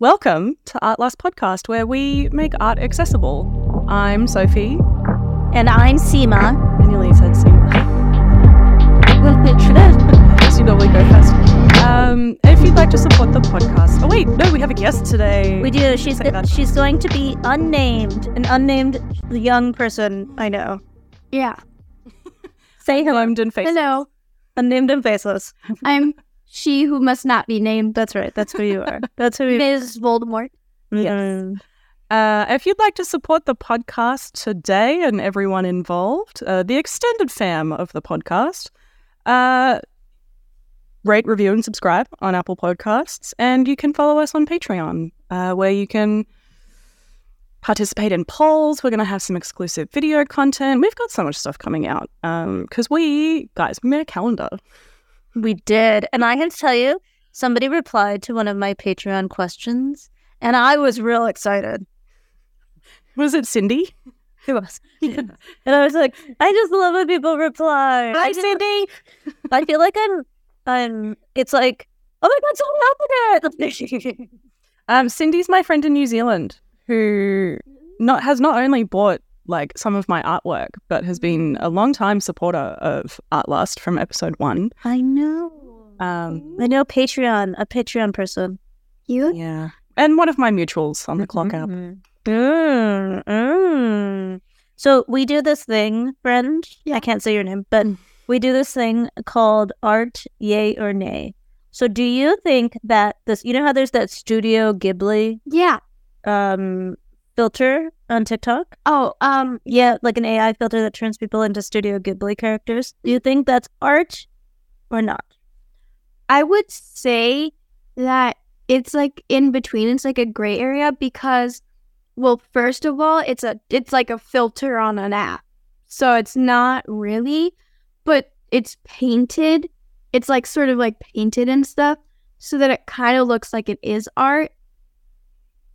Welcome to Art Lust Podcast, where we make art accessible. I'm Sophie. And I'm Seema. I nearly said Seema. As you normally go first. Um, if you'd like to support the podcast. Oh, wait, no, we have a guest today. We do. She's that. she's going to be unnamed, an unnamed young person I know. Yeah. Say hello. Unnamed and face. Hello. Unnamed and faceless. I'm she who must not be named. That's right. That's who you are. That's who you Ms. Voldemort. Yes. Uh, if you'd like to support the podcast today and everyone involved, uh, the extended fam of the podcast, uh, rate, review, and subscribe on Apple Podcasts. And you can follow us on Patreon, uh, where you can participate in polls. We're going to have some exclusive video content. We've got so much stuff coming out because we, guys, we made a calendar. We did. And I can tell you, somebody replied to one of my Patreon questions, and I was real excited. Was it Cindy? It was. and I was like, I just love when people reply. Hi, I just- Cindy. I feel like I'm I'm it's like, oh my god, someone it. Um, Cindy's my friend in New Zealand who not has not only bought like some of my artwork, but has been a long time supporter of Art Lust from episode one. I know. Um, I know Patreon, a Patreon person. You? yeah, and one of my mutuals on the clock app. Mm, mm. So we do this thing, friend. I can't say your name, but we do this thing called art, yay or nay. So do you think that this? You know how there's that Studio Ghibli Yeah. um filter on TikTok? Oh, um, Yeah, like an AI filter that turns people into Studio Ghibli characters. Do you think that's art or not? I would say that it's like in between. It's like a gray area because, well, first of all, it's a it's like a filter on an app, so it's not really, but it's painted. It's like sort of like painted and stuff, so that it kind of looks like it is art.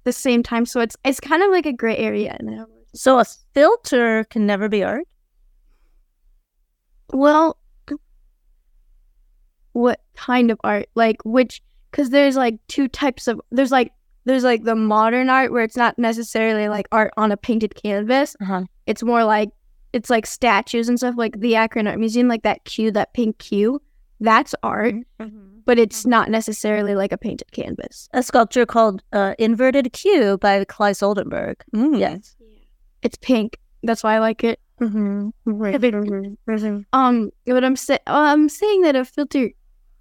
The same time, so it's it's kind of like a gray area. So a filter can never be art. Well, what kind of art? Like which? Because there's like two types of. There's like there's like the modern art where it's not necessarily like art on a painted canvas. Uh-huh. It's more like it's like statues and stuff. Like the Akron Art Museum, like that Q, that pink Q. That's art, but it's not necessarily like a painted canvas. A sculpture called uh, Inverted Q by Claes Oldenburg. Mm. Yes. It's pink. That's why I like it. Mm-hmm. Um, but I'm sa- I'm saying that a filter,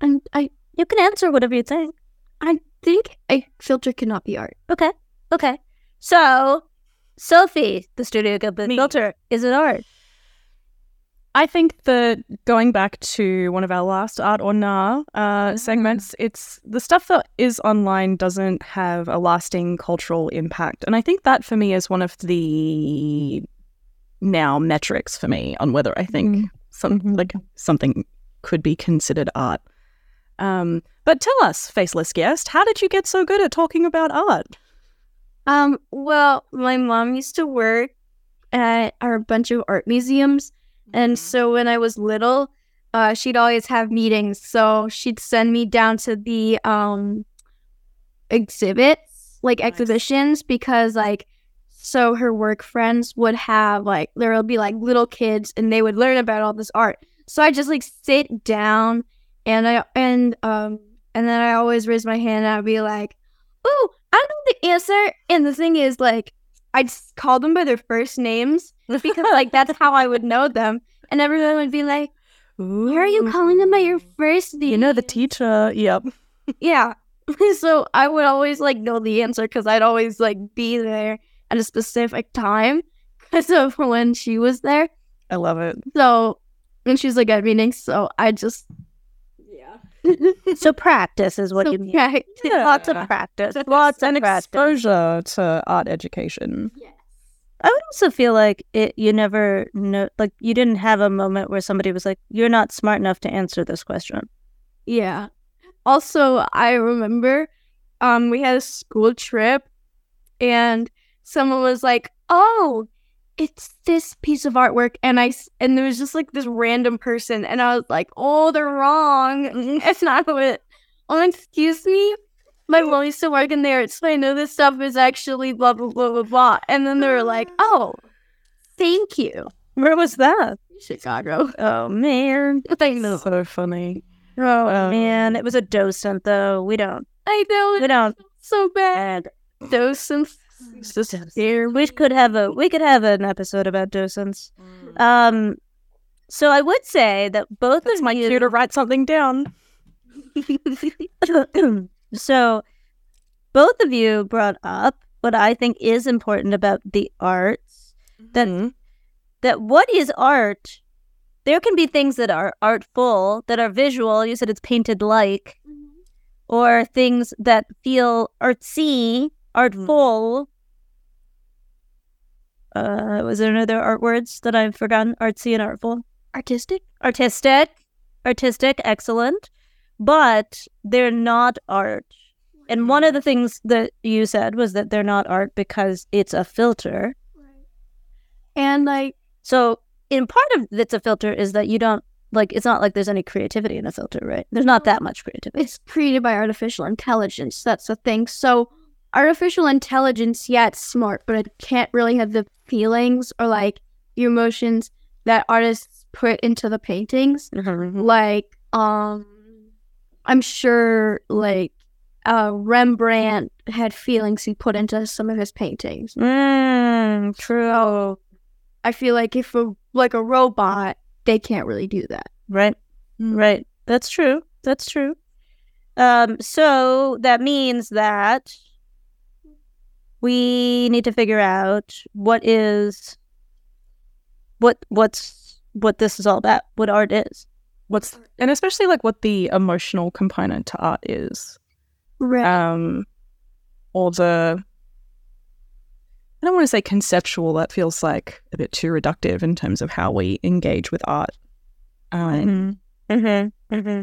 and I You can answer whatever you think. I think a filter cannot be art. Okay. Okay. So, Sophie, the Studio Ghibli Me. filter, is it art? I think that going back to one of our last art or nah uh, segments, it's the stuff that is online doesn't have a lasting cultural impact, and I think that for me is one of the now metrics for me on whether I think some like something could be considered art. Um, but tell us, faceless guest, how did you get so good at talking about art? Um, well, my mom used to work at our bunch of art museums, and so when I was little, uh, she'd always have meetings. So she'd send me down to the um exhibits, like Nice. exhibitions, because like so her work friends would have like there would be like little kids and they would learn about all this art. So I just like sit down and I and um and then I always raise my hand and I'd be like, "Ooh, I know the answer." And the thing is, like, I'd call them by their first names because, like, that's how I would know them. And everyone would be like, "Why are you calling them by your first name?" You know the teacher. Yep. Yeah. so I would always like know the answer because I'd always like be there at a specific time because of when she was there. I love it. So, and she's like at meetings. So I just. So practice is what So you mean. prac- Lots of practice. Lots and of practice. exposure to art education. I would also feel like it. You never know, like you didn't have a moment where somebody was like, "You're not smart enough to answer this question." Yeah. Also, I remember um we had a school trip and someone was like, "Oh, it's this piece of artwork." And i and there was just like this random person and I was like, "Oh, they're wrong. It's not what Oh, excuse me. my mom used to work in there, so I know this stuff is actually blah blah blah blah blah. And then they were like, "Oh, thank you, Where was that? Chicago." Oh man. Thanks. So funny. Oh Um, man. It was a docent though. We don't. I know We don't. so bad. Docents. It's just We could have a. We could have an episode about docents. Um. So I would say that both That's of my you. cue to write something down. so both of you brought up what I think is important about the arts. That Mhm. that what is art? There can be things that are artful, that are visual. You said it's painted like, or things that feel artsy, artful. Uh, was there another art words that I've forgotten? Artsy and artful Artistic. artistic, artistic, excellent, but they're not art. And one of the things that you said was that they're not art because it's a filter. And like, So, in part of it's a filter is that you don't like it's not like there's any creativity in a filter, right? There's not that much creativity. it's created by artificial intelligence. That's the thing. So, artificial intelligence, yeah, it's smart, but it can't really have the feelings or like the emotions that artists put into the paintings. Like, um, I'm sure like uh, Rembrandt had feelings he put into some of his paintings. Mm, true. I feel like if a like a robot, they can't really do that. Right. Right. That's true. That's true. Um, so that means that we need to figure out what is what what's what this is all about, what art is. What's and especially like what the emotional component to art is. Right. Um or the I don't want to say conceptual, that feels like a bit too reductive in terms of how we engage with art. Um, Mm-hmm. Mm-hmm.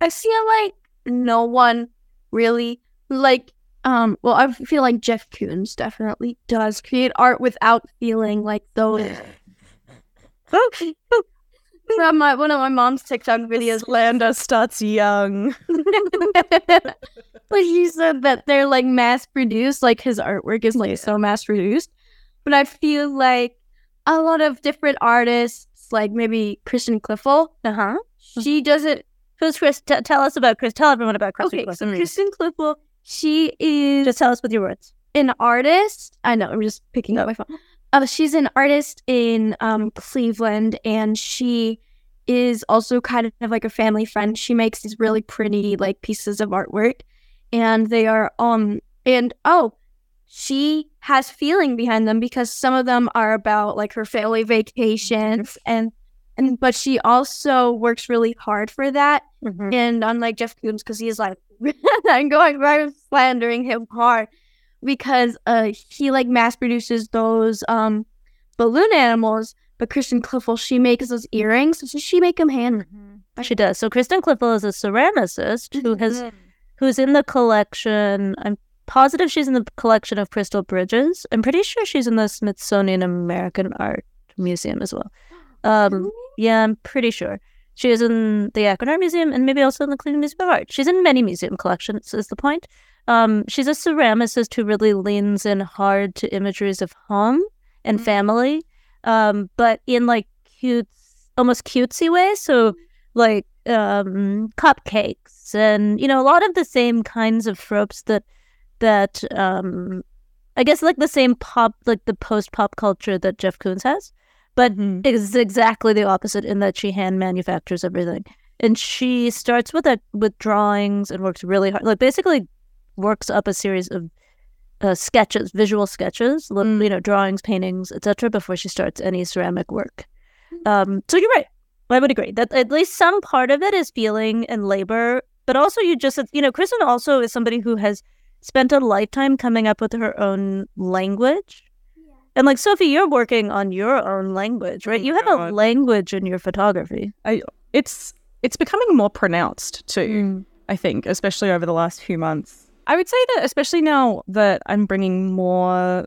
I feel like no one really like um well I feel like Jeff Koons definitely does create art without feeling like those from my one of my mom's TikTok videos Landa starts young. but she said that they're like mass produced like his artwork is like so mass produced but I feel like a lot of different artists like maybe Kristen Cliffel Uh-huh. she doesn't Who's Chris? T- tell us about Chris. Tell everyone about Chris. okay so Kristen Cliffel she is Just tell us with your words. an artist. I know, I'm just picking up my phone. Uh, she's an artist in um, Cleveland, and she is also kind of like a family friend. She makes these really pretty like pieces of artwork, and they are um and oh, she has feeling behind them because some of them are about like her family vacations and and but she also works really hard for that Mm-hmm. and unlike Jeff Koons, because he's like, I'm going right slandering him hard because uh he like mass produces those um balloon animals, but Kristen Cliffel she makes those earrings. So she make them hand. She does. So Kristen Cliffel is a ceramicist who has who's in the collection. I'm positive she's in the collection of Crystal Bridges. I'm pretty sure she's in the Smithsonian American Art Museum as well. Um, yeah, I'm pretty sure. She is in the Akron Art Museum and maybe also in the Cleveland Museum of Art. She's in many museum collections, is the point. Um, she's a ceramicist who really leans in hard to imageries of home and Mhm. family, um, but in like cute, almost cutesy ways. So, like um, cupcakes and you know a lot of the same kinds of tropes that that um, I guess like the same pop, like the post pop culture that Jeff Koons has, but Mhm. is exactly the opposite in that she hand manufactures everything. And she starts with a with drawings and works really hard. Like basically works up a series of uh, sketches, visual sketches, Mm. you know, drawings, paintings, etc. before she starts any ceramic work. Um, so you're right. I would agree that at least some part of it is feeling and labor, but also you just you know, Kristen also is somebody who has spent a lifetime coming up with her own language. And like Sophie, you're working on your own language, right? Oh You have a mm-hmm. language in your photography. I, It's it's becoming more pronounced too. Mm. I think, especially over the last few months. I would say that, especially now that I'm bringing more.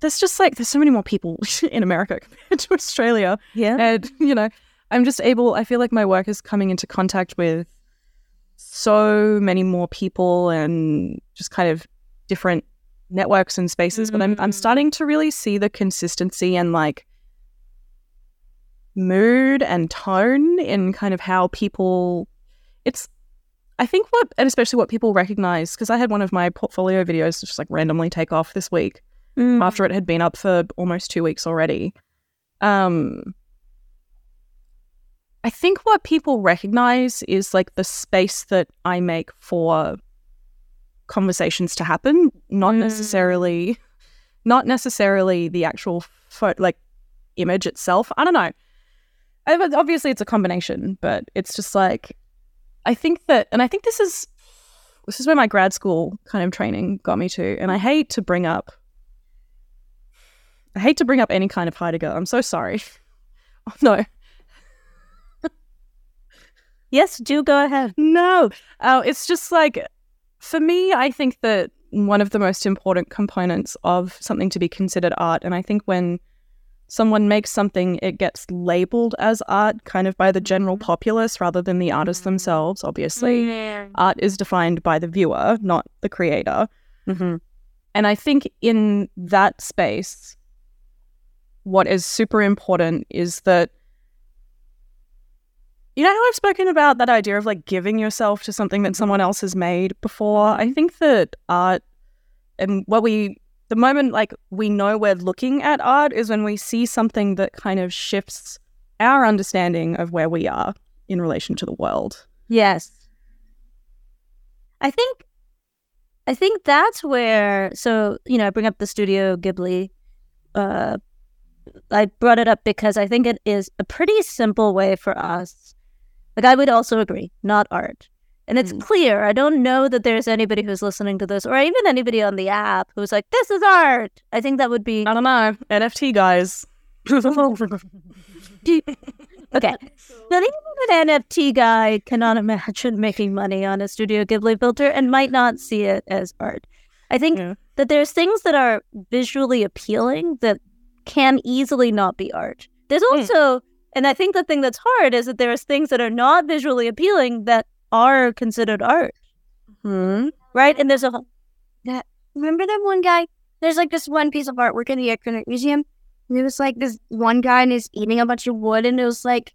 There's just like there's so many more people in America compared to Australia, Yeah. and you know, I'm just able. I feel like my work is coming into contact with so many more people and just kind of different networks and spaces. But I'm I'm Mm. starting to really see the consistency and like mood and tone in kind of how people it's I think what and especially what people recognize because I had one of my portfolio videos just like randomly take off this week Mm. after it had been up for almost 2 weeks already. Um I think what people recognize is like the space that I make for conversations to happen, not Mm. necessarily not necessarily the actual pho- like image itself. I don't know. I- Obviously, it's a combination, but it's just like I think that, and I think this is this is where my grad school kind of training got me to. And I hate to bring up, I hate to bring up any kind of Heidegger. I'm so sorry. Oh, no, Yes, do go ahead. no. Uh, it's just like, for me, I think that one of the most important components of something to be considered art, and I think when someone makes something, it gets labeled as art kind of by the general mm-hmm. populace rather than the artists mm-hmm. themselves, obviously. Mm-hmm. Art is defined by the viewer, not the creator. Mm-hmm. And I think in that space, what is super important is that you know how I've spoken about that idea of like giving yourself to something that someone else has made before? I think that art and what we the moment like we know we're looking at art is when we see something that kind of shifts our understanding of where we are in relation to the world. Yes. I think I think that's where so, you know, I bring up the Studio Ghibli uh I brought it up because I think it is a pretty simple way for us. Like I would also agree, not art. And it's Mm. clear. I don't know that there's anybody who's listening to this or even anybody on the app who's like, this is art. I think that would be I don't know. NFT guys. Okay. Now, even an NFT guy cannot imagine making money on a Studio Ghibli filter and might not see it as art. I think Yeah. that there's things that are visually appealing that can easily not be art. There's Mm. And I think the thing that's hard is that there's things that are not visually appealing that are considered art, Hmm. right? And there's a Remember that one guy? There's like this one piece of artwork in the Economic Museum. And it was like this one guy and he's eating a bunch of wood and it was like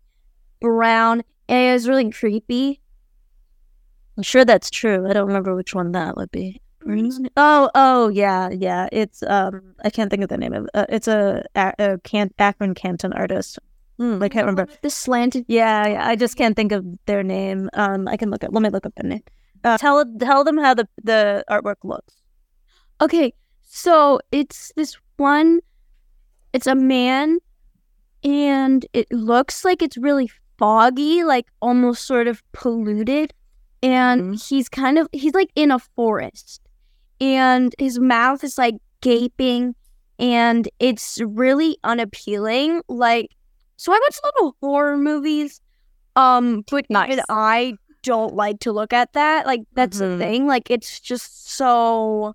brown and it was really creepy. I'm sure that's true. I don't remember which one that would be. Oh, oh, yeah, yeah. It's um, I can't think of the name of. Uh, it's a, a, a can- Akron Canton artist. Hmm, I can't remember. The slanted. Yeah, yeah, I just can't think of their name. Um, I can look at. Let me look up their name. Uh, tell tell them how the the artwork looks. Okay, so it's this one. It's a man, and it looks like it's really foggy, like almost sort of polluted. And he's kind of he's like in a forest, and his mouth is like gaping, and it's really unappealing. Like, so I watch a lot of horror movies, um, but Nice. even I don't like to look at that. Like, that's Mhm. the thing. Like, it's just so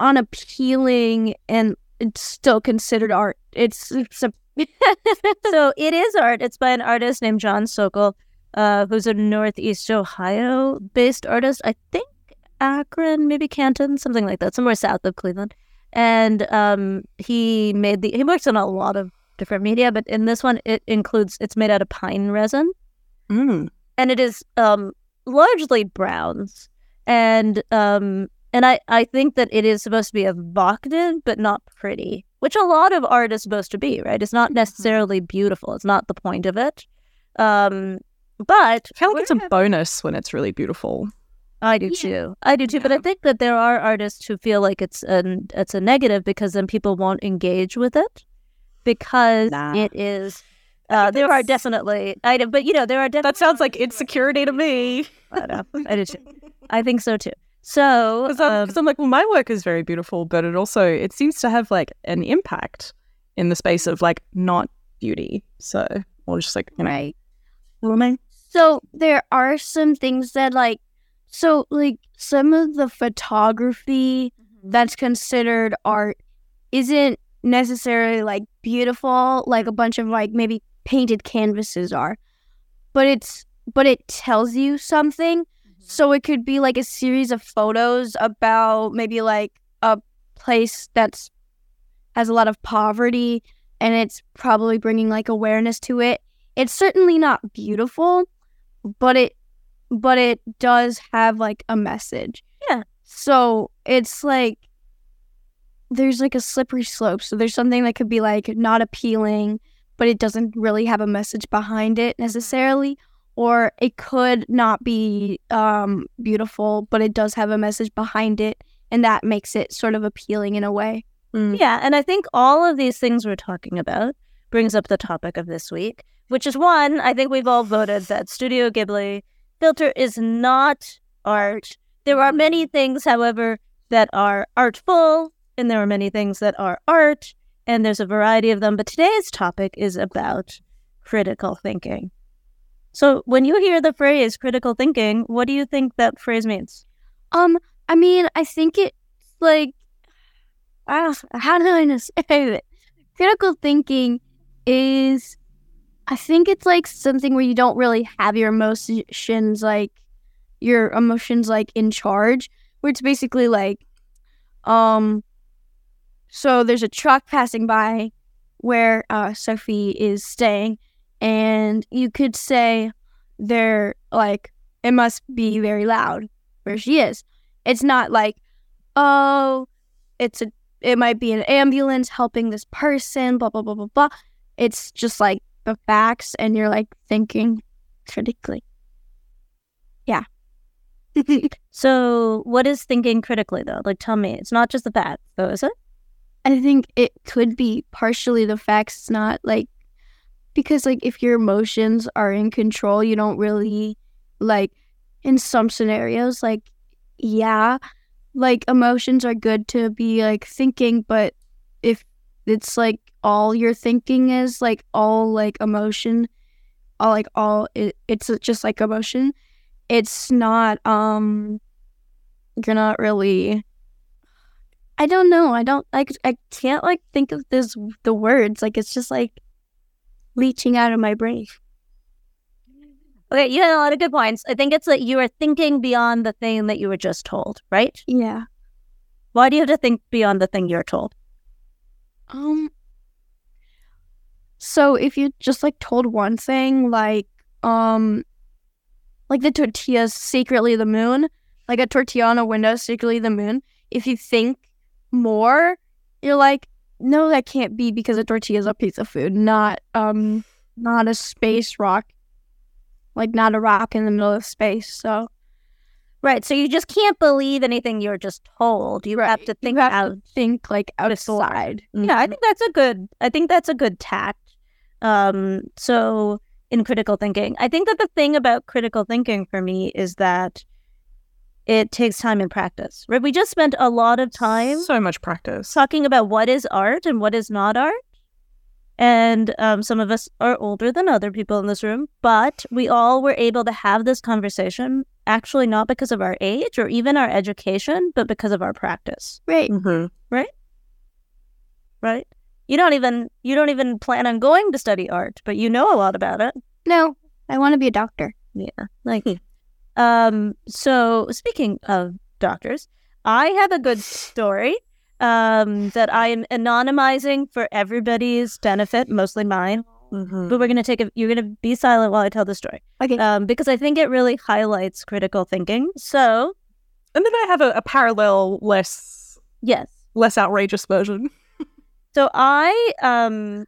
unappealing and it's still considered art. It's it's a so it is art. It's by an artist named John Sokol, uh, who's a Northeast Ohio based artist. I think Akron, maybe Canton, something like that, somewhere south of Cleveland. And um, he made the he works on a lot of different media, but in this one it includes it's made out of pine resin. Mm. and it is um largely browns and um and I, I think that it is supposed to be evocative but not pretty which a lot of art is supposed to be right it's not necessarily beautiful it's not the point of it um but I feel like it's a bonus when it's really beautiful. I do Yeah. too. I do too. But I think that there are artists who feel like it's an it's a negative because then people won't engage with it because Nah. it is. Uh, there are definitely I don't- but you know there are definitely That sounds like insecurity to me. I know. I do. I think so too. So Because I'm, um, I'm like, well, my work is very beautiful, but it also it seems to have like an impact in the space of like not beauty. So or just like you know, right. woman. So there are some things that like so like some of the photography that's considered art isn't necessarily like beautiful like a bunch of like maybe painted canvases are. But it's but it tells you something. Mm-hmm. So it could be like a series of photos about maybe like a place that's has a lot of poverty and it's probably bringing like awareness to it. It's certainly not beautiful, but it but it does have like a message. Yeah. So it's like there's like a slippery slope. So there's something that could be like not appealing, but it doesn't really have a message behind it mm-hmm. necessarily. Or it could not be um, beautiful, but it does have a message behind it. And that makes it sort of appealing in a way. Mm. Yeah, and I think all of these things we're talking about brings up the topic of this week, which is one, I think we've all voted that Studio Ghibli filter is not art. There are many mm-hmm. things, however, that are artful, and there are many things that are art, and there's a variety of them. But today's topic is about critical thinking. So when you hear the phrase critical thinking, what do you think that phrase means? Um, I mean, I think it's like, I don't, how do I describe it? Critical thinking is, I think it's like something where you don't really have your emotions like, your emotions like in charge, where it's basically like, um, so there's a truck passing by where uh, Sophie is staying, and you could say they're like, it must be very loud where she is. It's not like, oh, it's a it might be an ambulance helping this person, blah blah blah blah blah. It's just like the facts and you're like thinking critically. Yeah. So what is thinking critically though? Like tell me. It's not just the facts, though, is it? I think it could be partially the facts, it's not like because like if your emotions are in control, you don't really like in some scenarios like yeah, like emotions are good to be like thinking, but if it's like all you're thinking is like all like emotion, all like all it, it's just like emotion, it's not um you're not really I don't know. I don't like I can't like think of this the words. Like it's just like leaching out of my brain. Okay, you had a lot of good points. I think it's that you are thinking beyond the thing that you were just told, right? Yeah. Why do you have to think beyond the thing you're told? Um so if you just like told one thing like um like the tortillas secretly the moon, like a tortilla on a window secretly the moon, if you think more, you're like, no, that can't be because a tortilla is a piece of food, not um not a space rock. Like not a rock in the middle of space. So Right. So you just can't believe anything you're just told. You have to think you have out. to think like outside. Yeah, I think that's a good. I think that's a good tact. Um. So in critical thinking, I think that the thing about critical thinking for me is that it takes time and practice. Right. We just spent a lot of time So much practice. talking about what is art and what is not art. And um, some of us are older than other people in this room, but we all were able to have this conversation actually not because of our age or even our education, but because of our practice, Right. Mm-hmm. Right. right? You don't even you don't even plan on going to study art, but you know a lot about it. No, I want to be a doctor. Yeah. Like um so speaking of doctors, I have a good story um that I am anonymizing for everybody's benefit, mostly mine. hmm But we're gonna take a you're gonna be silent while I tell the story. Okay. Um because I think it really highlights critical thinking. So And then I have a, a parallel, less yes. less outrageous version. So I um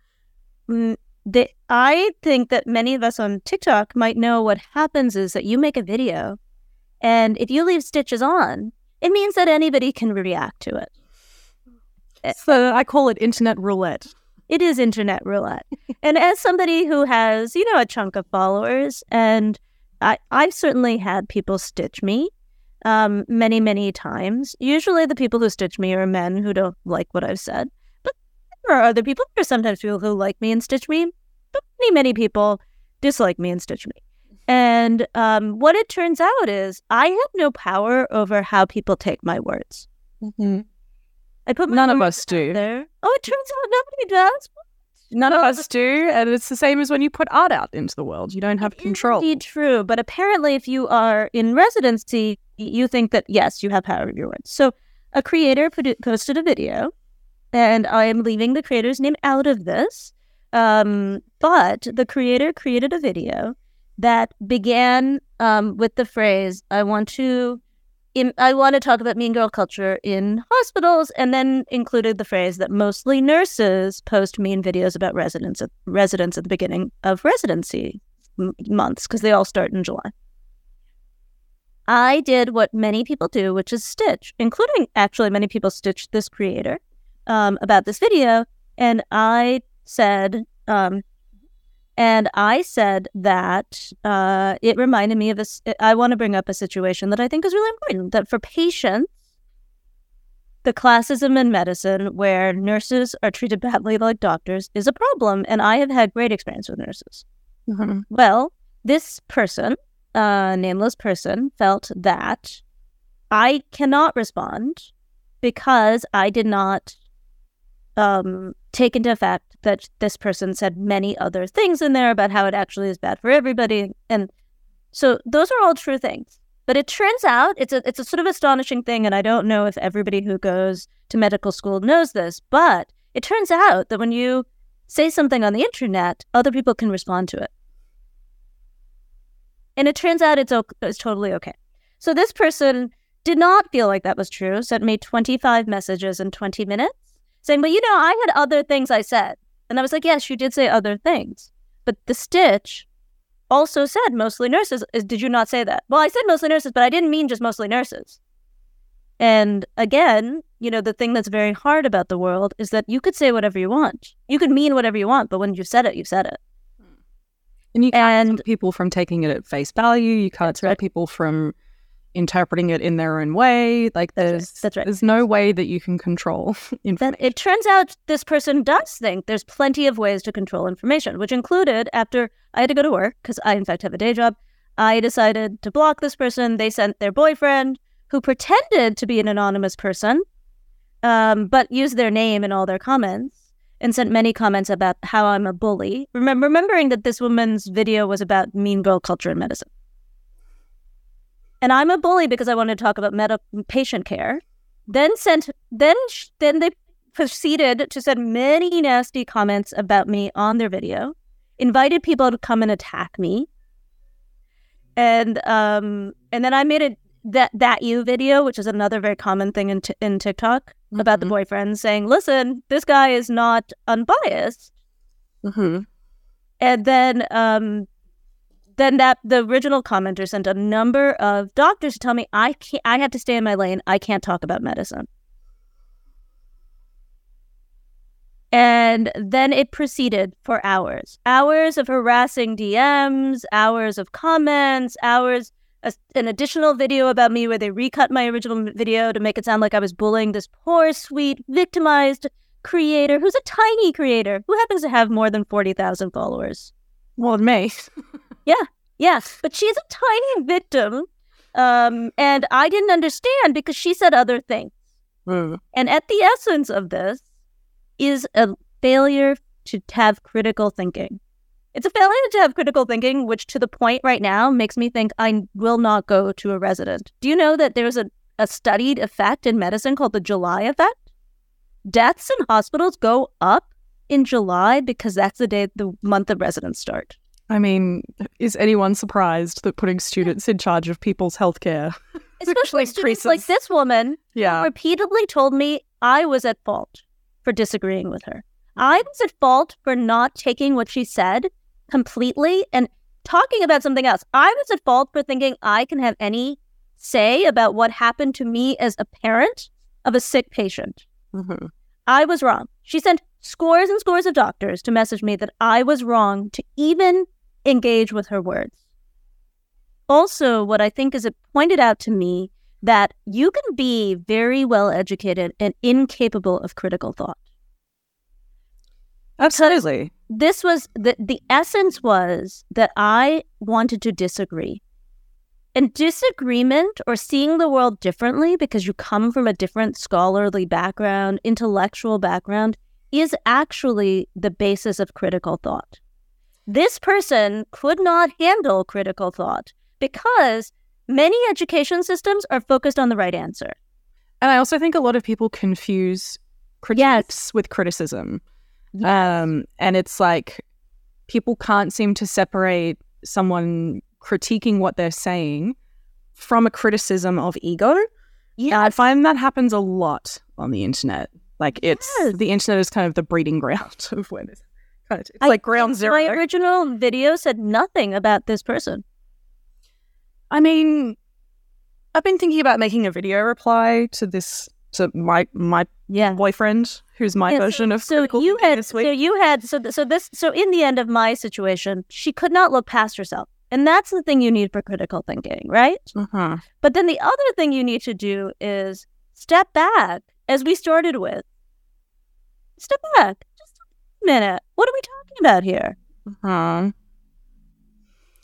the, I think that many of us on TikTok might know what happens is that you make a video and if you leave stitches on, it means that anybody can react to it. So I call it internet roulette. It is internet roulette. and as somebody who has, you know, a chunk of followers and I I've certainly had people stitch me um many many times. Usually the people who stitch me are men who don't like what I've said. But there are other people. There are sometimes people who like me and stitch me, but many many people dislike me and stitch me. And um, what it turns out is I have no power over how people take my words. Mm-hmm. I put my None of us do. there. Oh, it turns out nobody does. None of us do, and it's the same as when you put art out into the world. You don't have It control. Indeed, true. But apparently, if you are in residency, you think that yes, you have power of your words. So, a creator put posted a video, and I am leaving the creator's name out of this. Um, but the creator created a video that began um, with the phrase, "I want to." I want to talk about mean girl culture in hospitals, and then included the phrase that mostly nurses post mean videos about residents at, residents at the beginning of residency m- months because they all start in July. I did what many people do, which is stitch, including actually many people stitched this creator um, about this video, and I said, um, and I said that uh, it reminded me of this. I want to bring up a situation that I think is really important. That for patients, the classism in medicine where nurses are treated badly like doctors is a problem, and I have had great experience with nurses. Mhm. Well, this person, uh, nameless person, felt that I cannot respond because I did not um, take into effect that this person said many other things in there about how it actually is bad for everybody, and so those are all true things. But it turns out it's a it's a sort of astonishing thing, and I don't know if everybody who goes to medical school knows this, but it turns out that when you say something on the internet, other people can respond to it. And it turns out it's, it's totally okay. So this person did not feel like that was true, sent me 25 messages in 20 minutes saying, But you know, I had other things I said. And I was like, Yes, you did say other things. But the stitch also said mostly nurses. Did you not say that? Well, I said mostly nurses, but I didn't mean just mostly nurses. And again, you know, the thing that's very hard about the world is that you could say whatever you want. You could mean whatever you want, but when you've said it, you've said it. And you can't And stop people from taking it at face value. You can't stop right. people from interpreting it in their own way. Like there's That's right. there's no way that you can control Then information. it turns out this person does think there's plenty of ways to control information, which included after I had to go to work because I, in fact, have a day job. I decided to block this person. They sent their boyfriend, who pretended to be an anonymous person, um, but used their name in all their comments and sent many comments about how I'm a bully. Remember, remembering that this woman's video was about mean girl culture in medicine. And I'm a bully because I wanted to talk about medi- patient care. Then sent, then sh- then they proceeded to send many nasty comments about me on their video, invited people to come and attack me. And um and then I made a that that you video, which is another very common thing in t- in TikTok about the Mhm. boyfriend saying, "Listen, this guy is not unbiased." Mhm. And then um then that the original commenter sent a number of doctors to tell me I can't I have to stay in my lane. I can't talk about medicine. And then it proceeded for hours. Hours of harassing DMs, hours of comments, hours a, an additional video about me where they recut my original video to make it sound like I was bullying this poor, sweet, victimized creator who's a tiny creator who happens to have more than 40,000 followers. More than me. Yeah, yes, but she's a tiny victim. Um, and I didn't understand because she said other things. Mm. And at the essence of this is a failure to have critical thinking. It's a failure to have critical thinking, which to the point right now makes me think I will not go to a resident. Do you know that there's a, a studied effect in medicine called the July effect? Deaths in hospitals go up in July because that's the day the month of residents start. I mean, is anyone surprised that putting students in charge of people's healthcare? Especially students like this woman Yeah. repeatedly told me I was at fault for disagreeing with her. I was at fault for not taking what she said completely and talking about something else. I was at fault for thinking I can have any say about what happened to me as a parent of a sick patient. Mhm. I was wrong. She sent scores and scores of doctors to message me that I was wrong to even engage with her words. Also, what I think is it pointed out to me that you can be very well educated and incapable of critical thought. Absolutely. This was the, the essence was that I wanted to disagree. And disagreement or seeing the world differently because you come from a different scholarly background, intellectual background, is actually the basis of critical thought. This person could not handle critical thought because many education systems are focused on the right answer. And I also think a lot of people confuse critiques Yes. with criticism. Um, and it's like people can't seem to separate someone critiquing what they're saying from a criticism of ego. Yeah, I find that happens a lot on the internet. Like it's Yes. the internet is kind of the breeding ground of where of it's I- like ground zero. My original video said nothing about this person. I mean, I've been thinking about making a video reply to this to my my Yeah. boyfriend, who's my Yeah, version of So critical you had this so you had so th- so this so in the end of my situation, she could not look past herself. And that's the thing you need for critical thinking, right? uh-huh. But then the other thing you need to do is step back, as we started with. Step back. Minute. What are we talking about here? Uh-huh.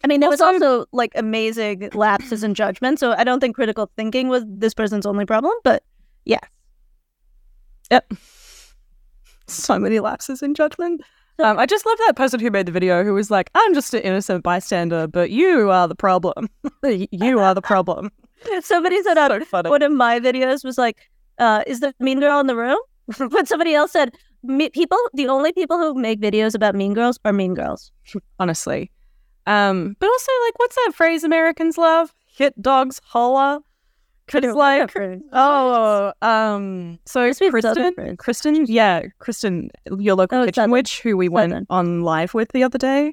I mean, there was Also- also like amazing lapses in judgment. So I don't think critical thinking was this person's only problem, but yeah. Yep. So many lapses in judgment. Um, I just love that person who made the video who was like, I'm just an innocent bystander, but you are the problem. you are the problem. Somebody said on So funny. one of my videos was like, uh, "Is the mean girl in the room?" but somebody else said, me- "People, the only people who make videos about mean girls are mean girls." honestly. Um, but also, like, what's that phrase Americans love? Hit dogs holler. Because, like, oh, um, so Must be a Southern Kristen. Kristen, yeah, Kristen, your local Oh, kitchen witch, who we went on live with the other day,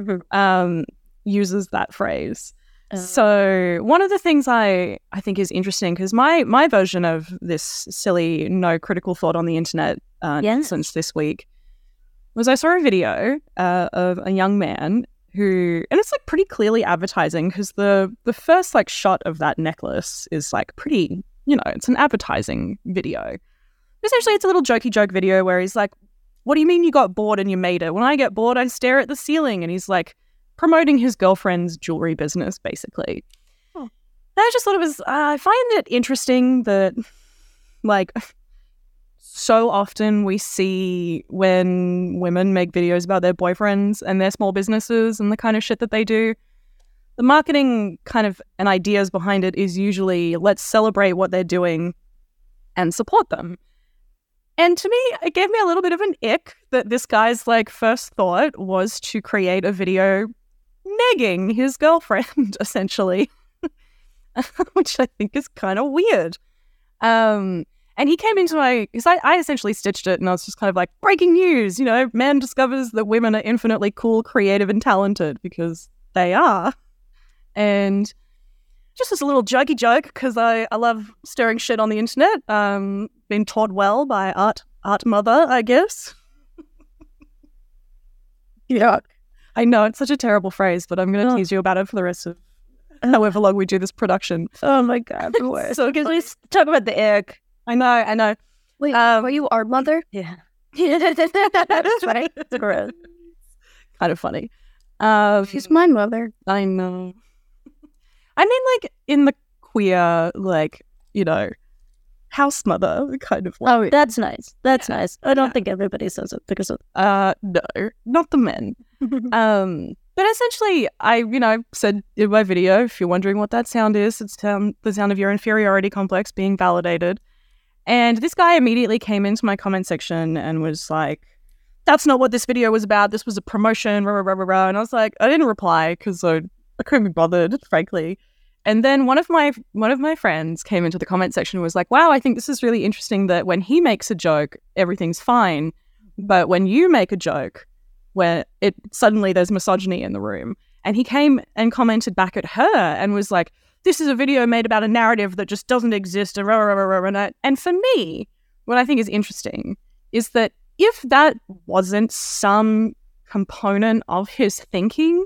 Mhm. um, uses that phrase. Oh. So one of the things I I think is interesting because my my version of this silly no critical thought on the internet uh, since this week was I saw a video uh, of a young man who and it's like pretty clearly advertising because the the first like shot of that necklace is like pretty you know it's an advertising video. Essentially, it's a little jokey joke video where he's like, "What do you mean you got bored and you made it? When I get bored, I stare at the ceiling." And he's like promoting his girlfriend's jewelry business, basically. Oh. And I just thought it was, uh, I find it interesting that, like, so often we see when women make videos about their boyfriends and their small businesses and the kind of shit that they do. The marketing kind of and ideas behind it is usually let's celebrate what they're doing and support them. And to me, it gave me a little bit of an ick that this guy's like first thought was to create a video negging his girlfriend, essentially, which I think is kind of weird. Um, and he came into my because I, I essentially stitched it and I was just kind of like breaking news. You know, man discovers that women are infinitely cool, creative, and talented because they are. And just as a little jokey joke because I, I love stirring shit on the internet. Um, been taught well by art art mother, I guess. Yeah. I know it's such a terrible phrase, but I'm going to Oh. tease you about it for the rest of however long we do this production. Oh my god, the worst. So- because we talk about the ick. I know, I know. Wait, Um, were you our mother? Yeah, That's right. It's gross. Kind of funny. Um, She's my mother. I know. I mean, like in the queer, like you know, house mother kind of way. Oh, That's nice. That's nice. I don't Yeah. think everybody says it because of. Uh, no, not the men. Um, but essentially, I, you know, said in my video, if you're wondering what that sound is, it's um, the sound of your inferiority complex being validated. And this guy immediately came into my comment section and was like, that's not what this video was about. This was a promotion, rah, rah, rah, rah. And I was like, I didn't reply because I, I couldn't be bothered, frankly. And then one of my one of my friends came into the comment section and was like, "Wow, I think this is really interesting that when he makes a joke, everything's fine, but when you make a joke, where it suddenly there's misogyny in the room." And he came and commented back at her and was like, "This is a video made about a narrative that just doesn't exist." And and for me, what I think is interesting is that if that wasn't some component of his thinking,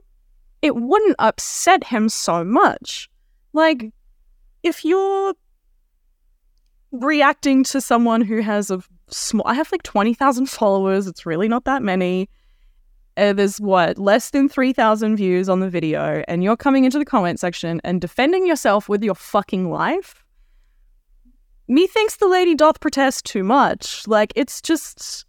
it wouldn't upset him so much. Like, if you're reacting to someone who has a small, I have like 20,000 followers, it's really not that many. Uh, there's what, less than 3,000 views on the video, and you're coming into the comment section and defending yourself with your fucking life. Methinks the lady doth protest too much. Like, it's just.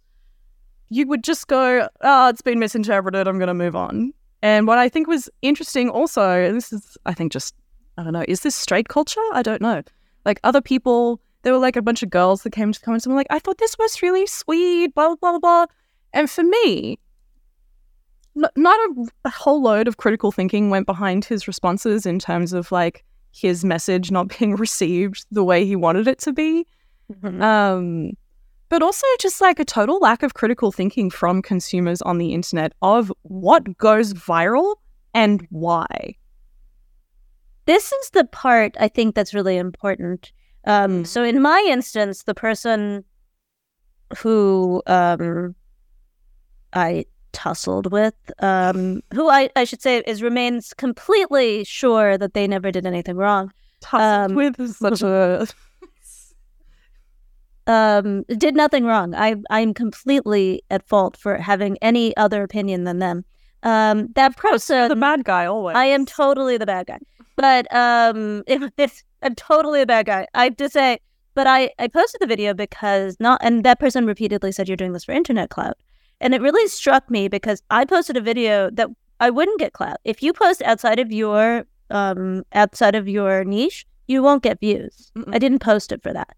you would just go, oh, it's been misinterpreted. I'm going to move on. And what I think was interesting also, this is, I think, just, I don't know, is this straight culture? I don't know. Like other people, there were like a bunch of girls that came to comments and were like, I thought this was really sweet, blah, blah, blah, blah. And for me, n- not a, a whole load of critical thinking went behind his responses in terms of like his message not being received the way he wanted it to be. Um, but also just like a total lack of critical thinking from consumers on the internet of what goes viral and why. This is the part I think that's really important. Um, Mm. So in my instance, the person who um, I tussled with, um, who I, I should say is remains completely sure that they never did anything wrong, Tussled Um, with is such a um, did nothing wrong. I I'm completely at fault for having any other opinion than them. Um, that person, the bad guy always. I am totally the bad guy. But um, if it's, I'm totally a bad guy. I have to say, but I I posted the video because not, and that person repeatedly said you're doing this for internet clout, and it really struck me because I posted a video that I wouldn't get clout if you post outside of your um outside of your niche, you won't get views. Mm-mm. I didn't post it for that.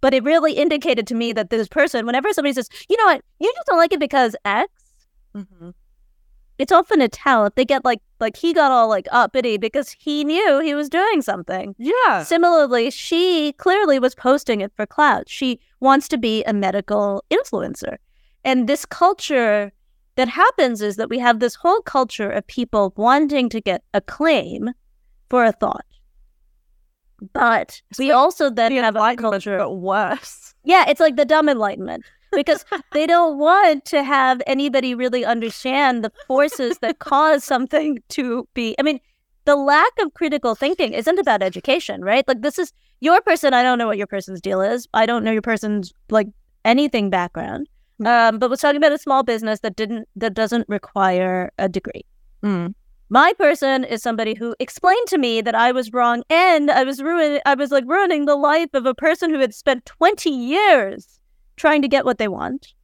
But it really indicated to me that this person, whenever somebody says, you know what, you just don't like it because X, Mhm. It's often a talent. they get like like he got all like uppity because he knew he was doing something. Yeah. Similarly, she clearly was posting it for clout. She wants to be a medical influencer. And this culture that happens is that we have this whole culture of people wanting to get acclaim for a thought. But we also then The have a culture got worse. yeah, it's like the dumb enlightenment because they don't want to have anybody really understand the forces that cause something to be. I mean, the lack of critical thinking isn't about education, right? Like this is your person. I don't know what your person's deal is. I don't know your person's like anything background. Um, but was talking about a small business that didn't that doesn't require a degree. Mm. My person is somebody who explained to me that I was wrong and I was ruining I was like ruining the life of a person who had spent 20 years trying to get what they want.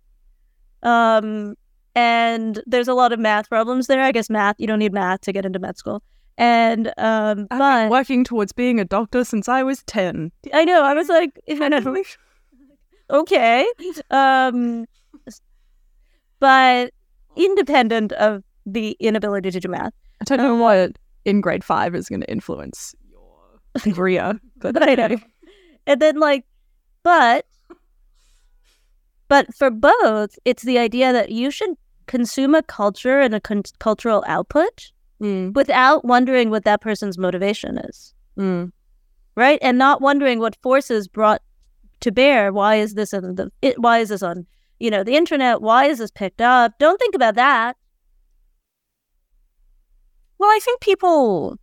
Um and there's a lot of math problems there. I guess math, you don't need math to get into med school. And um I've been but working towards being a doctor since I was 10. I know, I was like okay. Um but independent of the inability to do math. I don't know what in grade five is going to influence your career, but I know. And then like, but, but for both, it's the idea that you should consume a culture and a con- cultural output Mm, without wondering what that person's motivation is, mm, right? And not wondering what forces brought to bear. Why is this on the? It, why is this on? You know, the internet. Why is this picked up? Don't think about that. Well, I think people,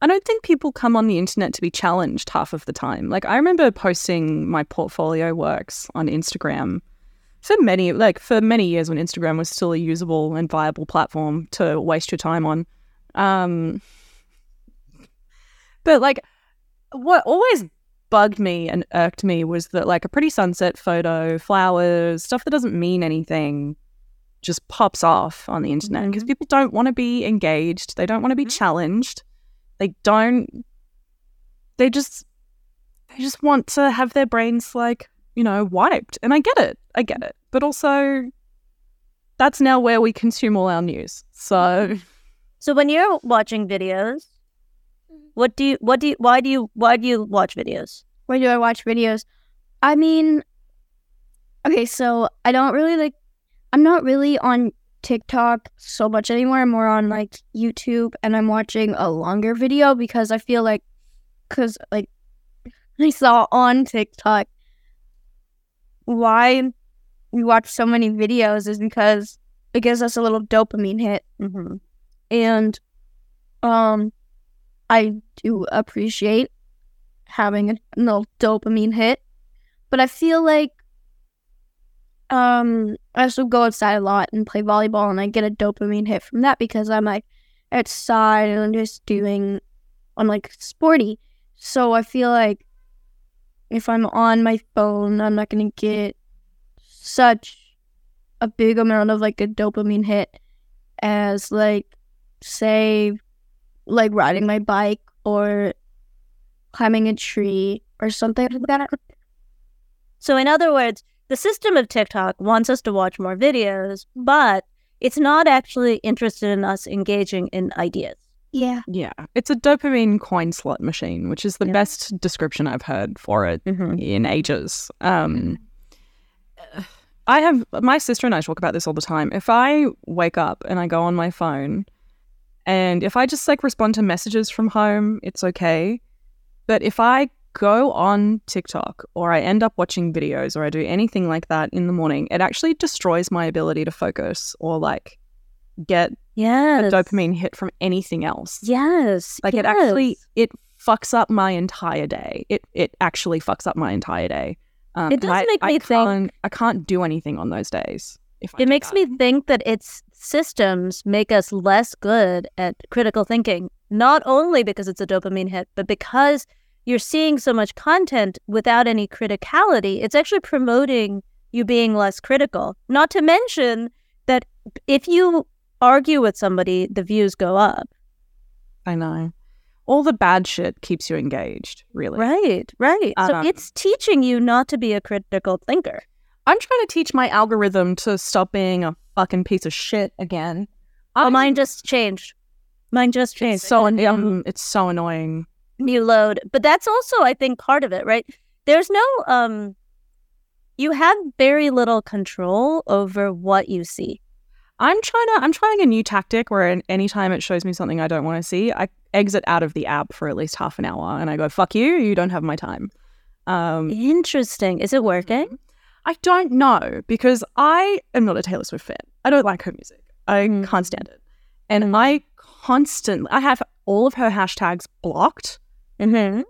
I don't think people come on the internet to be challenged half of the time. Like, I remember posting my portfolio works on Instagram for many, like, for many years when Instagram was still a usable and viable platform to waste your time on. Um, but, like, what always bugged me and irked me was that, like, a pretty sunset photo, flowers, stuff that doesn't mean anything just pops off on the internet because people don't want to be engaged. They don't want to be challenged. They don't. They just. They just want to have their brains like you know wiped, and I get it. I get it, but also. That's now where we consume all our news. So So when you're watching videos, mm-hmm. what do you? What do you? Why do you? Why do you watch videos? Why do I watch videos? I mean, okay, so I don't really like, I'm not really on TikTok so much anymore. I'm more on like YouTube and I'm watching a longer video because I feel like, because like I saw on TikTok why we watch so many videos is because it gives us a little dopamine hit Mm-hmm. and um i do appreciate having a little dopamine hit but i feel like um i also go outside a lot and play volleyball and i get a dopamine hit from that because i'm like outside and i'm just doing i'm like sporty so i feel like if i'm on my phone i'm not gonna get such a big amount of like a dopamine hit as like say like riding my bike or climbing a tree or something like that. So, in other words, the system of TikTok wants us to watch more videos, but it's not actually interested in us engaging in ideas. Yeah. Yeah. It's a dopamine coin slot machine, which is the Yeah. best description I've heard for it in ages. Um, I have my sister and I talk about this all the time. If I wake up and I go on my phone, and if I just like respond to messages from home, it's okay. But if I go on TikTok or I end up watching videos or I do anything like that in the morning, it actually destroys my ability to focus or like get a Yes. dopamine hit from anything else. Yes. Like it actually it fucks up my entire day. It it actually fucks up my entire day. Um, It does I, make I me think- can't, I can't do anything on those days. If It makes that. me think that its systems make us less good at critical thinking, not only because it's a dopamine hit, but because you're seeing so much content without any criticality. It's actually promoting you being less critical. Not to mention that if you argue with somebody, the views go up. I know. All the bad shit keeps you engaged, really. Right, right. So Um, it's teaching you not to be a critical thinker. I'm trying to teach my algorithm to stop being a fucking piece of shit again. Oh, I'm- mine just changed. Mine just changed. It's so um, it's so annoying. new load but that's also i think part of it right there's no um you have very little control over what you see I'm trying to. I'm trying a new tactic where anytime it shows me something I don't want to see, I exit out of the app for at least half an hour, and I go, "Fuck you! You don't have my time." Um, interesting is it working I don't know because I am not a Taylor Swift fan. I don't like her music. I Mm. can't stand it, and I constantly I have all of her hashtags blocked, mm-hmm.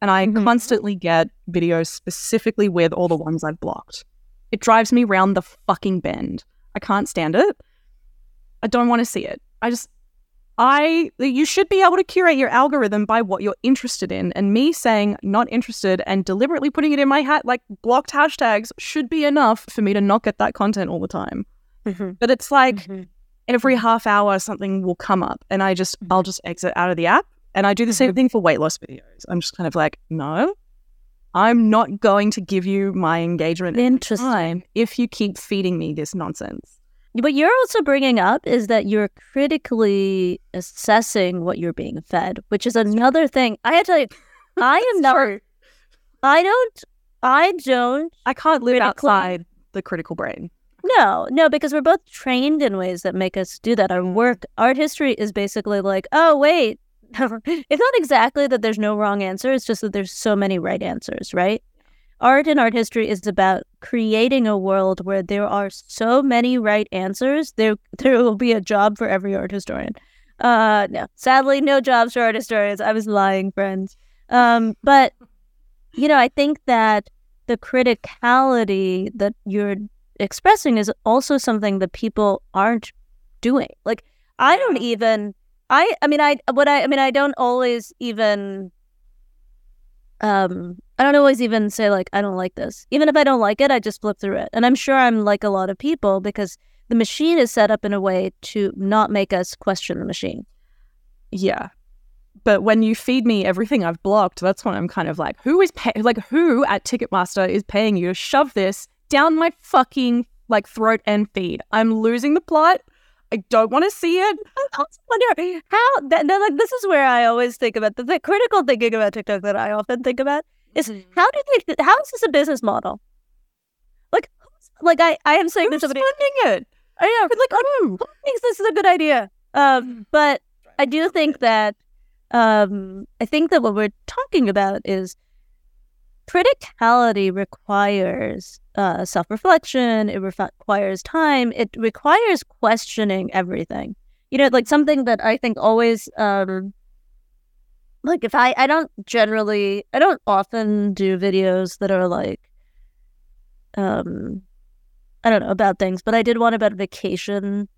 and I Mhm. constantly get videos specifically with all the ones I've blocked. It drives me round the fucking bend. I can't stand it. I don't want to see it. I just, I, you should be able to curate your algorithm by what you're interested in. And me saying not interested and deliberately putting it in my hat, like blocked hashtags, should be enough for me to not get that content all the time. Mm-hmm. But it's like mm-hmm. every half hour something will come up and I just, mm-hmm. I'll just exit out of the app. And I do the same mm-hmm. thing for weight loss videos. I'm just kind of like, no, I'm not going to give you my engagement and my Interesting. time if you keep feeding me this nonsense. what you're also bringing up is that you're critically assessing what you're being fed which is another thing i have to tell you i am not i don't i don't I can't live Critically- outside the critical brain. No, no, because we're both trained in ways that make us do that. Our work, art history is basically like, oh, wait. it's not exactly that there's no wrong answer. It's just that there's so many right answers, right? Art and art history is about creating a world where there are so many right answers. There, there will be a job for every art historian. Uh, no, sadly, no jobs for art historians. I was lying, friends. Um, but you know, I think that the criticality that you're expressing is also something that people aren't doing. Like I don't even I I mean I what I I mean I don't always even um I don't always even say like I don't like this. Even if I don't like it, I just flip through it. And I'm sure I'm like a lot of people because the machine is set up in a way to not make us question the machine. Yeah. But when you feed me everything I've blocked, that's when I'm kind of like, who is pay- like who at Ticketmaster is paying you to shove this down my fucking like throat and feed? I'm losing the plot. I don't want to see it. I also wonder how that, that like this is where I always think about the, the critical thinking about TikTok that I often think about is how do they how is this a business model? Like like I I am saying Who's this somebody funding it? I know but like who who thinks this is a good idea? Um but I do think that um I think that what we're talking about is criticality requires uh, self-reflection it refi- requires time it requires questioning everything. You know like something that i think always um like if i i don't generally i don't often do videos that are like um i don't know about things but i did one about vacation.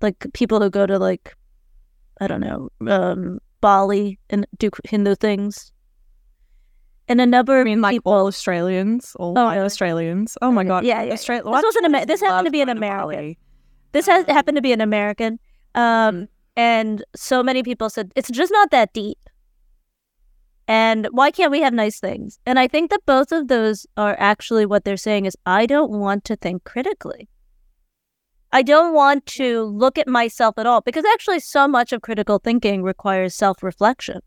Like people who go to like i don't know um bali and do hindu things and a number I of mean, like people. all Australians, all Oh? Australians. Oh my god, Yeah, yeah. Austra- This wasn't Amer- this happened to be an American. Bali. This has happened to be an American. Um, and so many people said it's just not that deep. And why can't we have nice things? And I think that both of those are actually what they're saying is I don't want to think critically. I don't want to look at myself at all because actually so much of critical thinking requires self-reflection.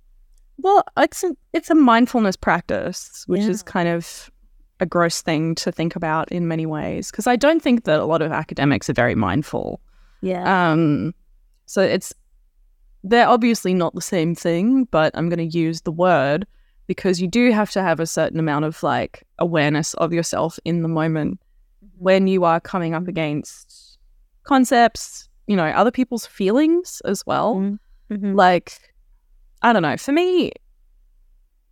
Well, it's a, it's a mindfulness practice, which is kind of a gross thing to think about in many ways. Because I don't think that a lot of academics are very mindful. Yeah. Um, so it's they're obviously not the same thing, but I'm going to use the word because you do have to have a certain amount of like awareness of yourself in the moment when you are coming up against concepts, you know, other people's feelings as well. Mhm. Mhm. Like, I don't know. For me,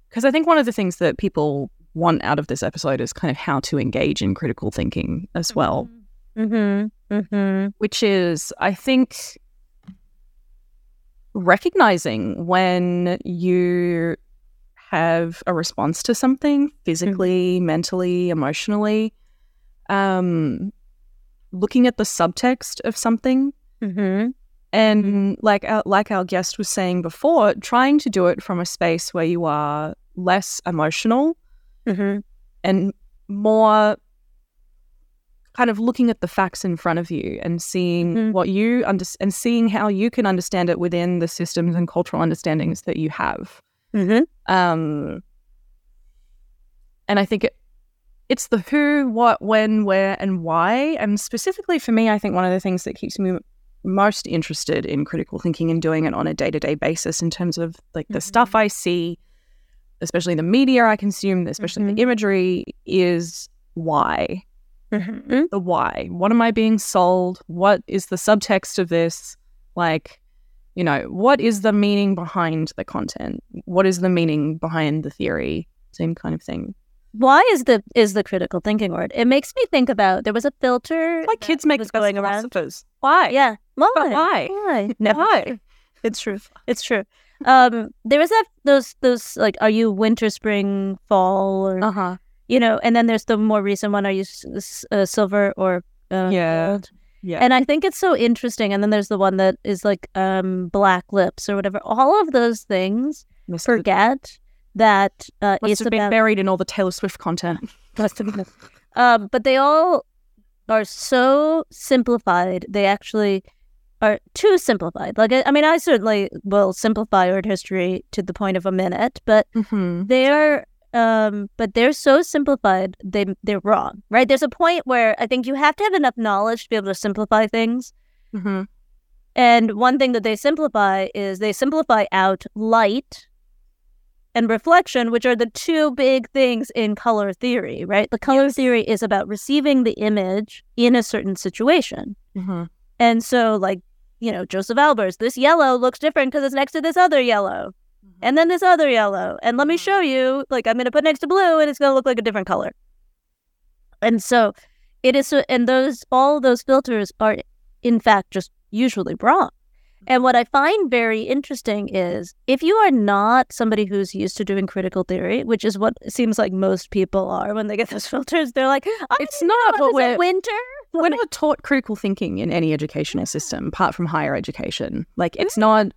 because I think one of the things that people want out of this episode is kind of how to engage in critical thinking as well Mhm. Mhm. which is, I think, recognizing when you have a response to something physically, mentally, emotionally, um, looking at the subtext of something. Mhm. And like our, like our guest was saying before, trying to do it from a space where you are less emotional Mhm. and more kind of looking at the facts in front of you and seeing Mhm. what you under- and seeing how you can understand it within the systems and cultural understandings that you have. Mhm. Um, and I think it, it's the who, what, when, where, and why. And specifically for me, I think one of the things that keeps me most interested in critical thinking and doing it on a day to day basis in terms of like the Mhm. stuff I see, especially the media I consume, especially Mhm. the imagery, is why. Mhm. The why. What am I being sold? What is the subtext of this? Like, you know, what is the meaning behind the content? What is the meaning behind the theory? Same kind of thing. Why is the is the critical thinking word? It makes me think about there was a filter that kids make best going around. Why? Yeah, why? But why? Why? No, Why? it's true. It's true. Um, there was that those those like, are you winter, spring, fall, or Uh huh. you know? And then there's the more recent one, are you uh, silver or uh, Yeah. gold? Yeah. And I think it's so interesting. And then there's the one that is like um black lips or whatever. All of those things forget that uh, must have been about buried in all the Taylor Swift content. Must have been. Um, but they all are so simplified. They actually are too simplified. Like, I, I mean, I certainly will simplify art history to the point of a minute, but Mm-hmm. they're, um, but they're so simplified. They they're wrong, right? There's a point where I think you have to have enough knowledge to be able to simplify things. Mm-hmm. And one thing that they simplify is they simplify out light and reflection, which are the two big things in color theory, right? The color theory is about receiving the image in a certain situation. Mm-hmm. And so, like, you know, Josef Albers, this yellow looks different because it's next to this other yellow, and then this other yellow. And let me show you, like, I'm going to put next to blue, and it's going to look like a different color. And so, it is, so, and those, all those filters are, in fact, just usually wrong. And what I find very interesting is if you are not somebody who's used to doing critical theory, which is what seems like most people are when they get those filters, they're like, I It's know what we're- winter. We're not taught critical thinking in any educational system apart from higher education. Like it's not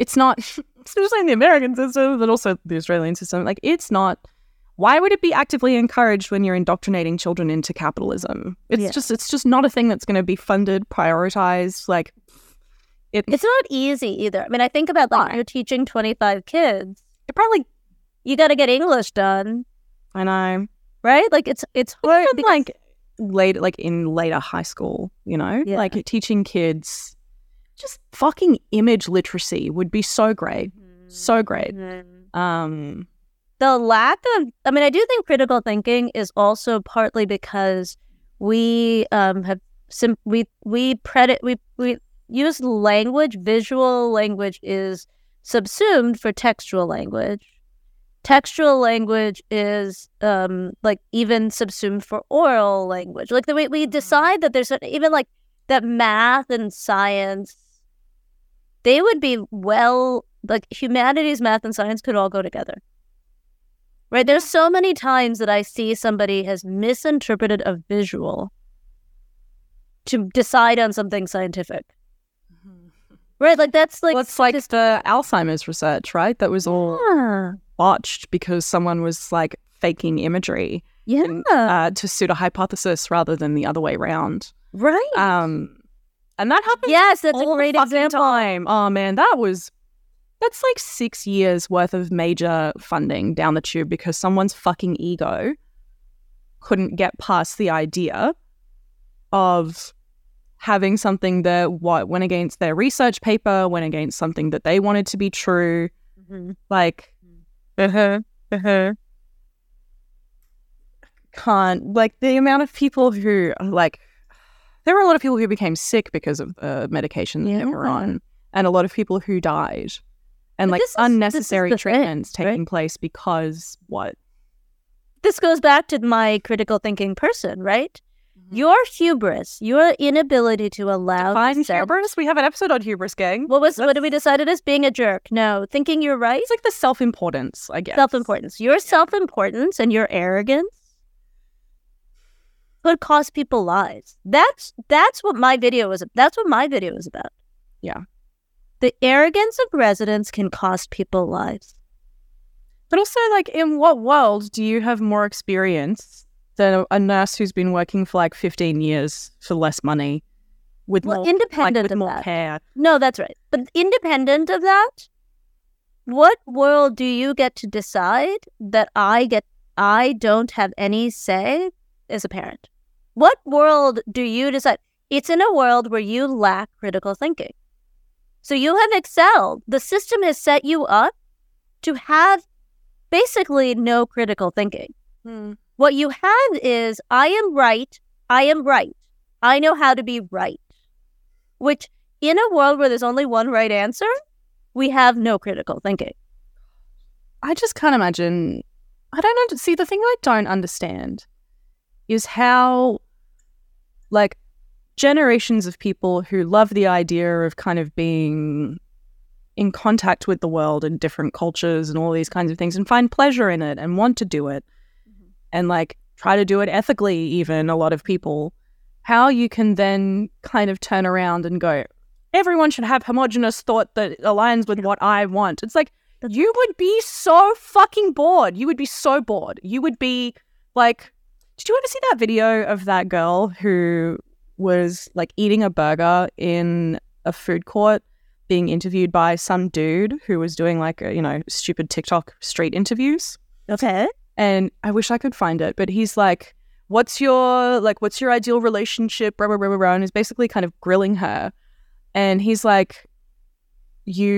it's not especially in the American system, but also the Australian system, like it's not why would it be actively encouraged when you're indoctrinating children into capitalism? It's Yeah. just it's just not a thing that's gonna be funded, prioritized, like it, It's not easy either. I mean, I think about like Why? you're teaching 25 kids, it probably you got to get English done, I know. right? Like it's it's hard. Even because- like late like in later high school, you know? Yeah. Like teaching kids just fucking image literacy would be so great. So great. Mhm. Um the lack of i mean i do think critical thinking is also partly because we um have sim- we we predit we we use language visual language is subsumed for textual language. Textual language is um like even subsumed for oral language. Like the way we decide that there's a- even like that math and science they would be well like humanities math and science could all go together Right? There's so many times that I see somebody has misinterpreted a visual to decide on something scientific. Right? Like that's like well, it's like this- the Alzheimer's research, right? That was all Yeah. botched because someone was like faking imagery Yeah. and, uh, to suit a hypothesis rather than the other way around. right. Um, and that happened yes, that's a great example. time. Oh man, that was that's like six years worth of major funding down the tube because someone's fucking ego couldn't get past the idea of having something that what went against their research paper, went against something that they wanted to be true. Mhm. Like, uh-huh, uh-huh. can't like the amount of people who like there were a lot of people who became sick because of the medication that they were on, and a lot of people who died, and But like is- unnecessary the thing, treatments right? taking place because what? This goes back to my critical thinking person, right? Mm-hmm. Your hubris, your inability to allow Define hubris. We have an episode on hubris, gang. What was what did we decided as being a jerk? No, thinking you're right. It's like the self-importance, I guess. Self importance. Your self importance and your arrogance could cost people lives. That's that's what my video was. That's what my video is about. Yeah. The arrogance of residents can cost people lives. But also, like, in what world do you have more experience than a, nurse who's been working for like 15 years for less money with Well, more, like, independent with of more that. care? No, that's right. But independent of that, what world do you get to decide that I get I don't have any say as a parent? What world do you decide? It's in a world where you lack critical thinking. So you have excelled. The system has set you up to have basically no critical thinking. Hmm. What you have is I am right, I am right. I know how to be right. Which in a world where there's only one right answer, we have no critical thinking. I just can't imagine. I don't under- see the thing I don't understand is how, like, generations of people who love the idea of kind of being in contact with the world and different cultures and all these kinds of things and find pleasure in it and want to do it mm-hmm. and like try to do it ethically, even a lot of people, how you can then kind of turn around and go, everyone should have homogenous thought that aligns with what I want. It's like, you would be so fucking bored. You would be so bored. You would be like, did you ever see that video of that girl who was like eating a burger in a food court being interviewed by some dude who was doing like, a, you know, stupid TikTok street interviews? Okay. and I wish I could find it, but he's like, "What's your like? What's your ideal relationship?" Blah blah blah blah, blah and he's basically kind of grilling her, and he's like, "You,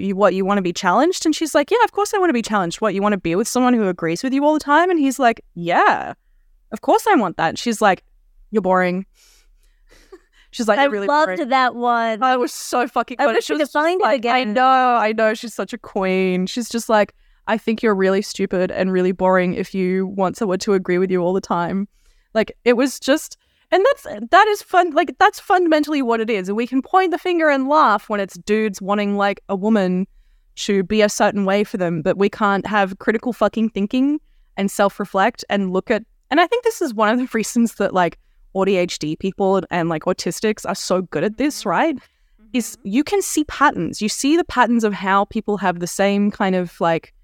you what? You want to be challenged?" And she's like, "Yeah, of course I want to be challenged. What? You want to be with someone who agrees with you all the time?" And he's like, "Yeah, of course I want that." And she's like, "You're boring." She's like, I really loved boring." that one. I was so fucking. I wish She we could find just it like, I know, I know. She's such a queen. She's just like, I think you're really stupid and really boring if you want someone to agree with you all the time. Like it was just, and that's that is fun. Like that's fundamentally what it is. And we can point the finger and laugh when it's dudes wanting like a woman to be a certain way for them, but we can't have critical fucking thinking and self reflect and look at. And I think this is one of the reasons that like ADHD people and like autistics are so good at this, mm-hmm. right? Is mm-hmm. you can see patterns. You see the patterns of how people have the same kind of like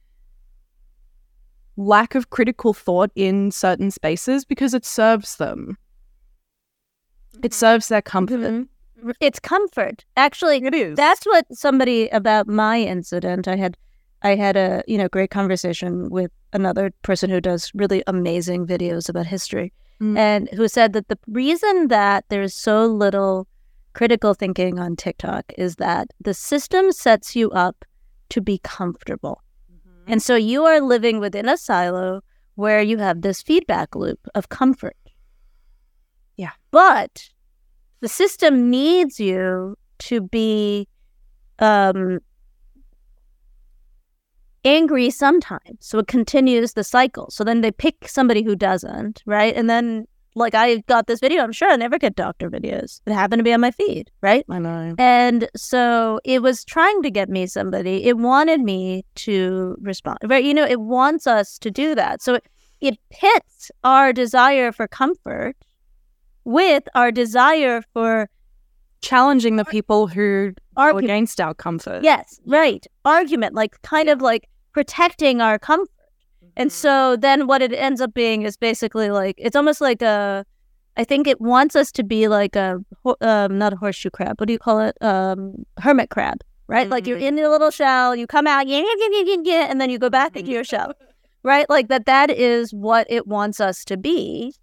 lack of critical thought in certain spaces because it serves them. It mm-hmm. serves their comfort. Mhm. It's comfort. Actually, It is. that's what somebody about my incident. I had, I had a you know great conversation with another person who does really amazing videos about history, Mm. and who said that the reason that there's so little critical thinking on TikTok is that the system sets you up to be comfortable, and so you are living within a silo where you have this feedback loop of comfort. Yeah. but the system needs you to be um, angry sometimes. So it continues the cycle. So then they pick somebody who doesn't, right? And then like I got this video. I'm sure I never get doctor videos. It happened to be on my feed, right? I know. And so it was trying to get me somebody. It wanted me to respond. Right? You know, it wants us to do that. So it, it pits our desire for comfort with our desire for Challenging the people who are against our comfort. Yes, right. Argument, like kind of like protecting our comfort. And so then what it ends up being is basically like it's almost like a I think it wants us to be like a um not a horseshoe crab. What do you call it? Um hermit crab, right? Like you're in your little shell, you come out, and then you go back into your shell. Right? Like that that is what it wants us to be.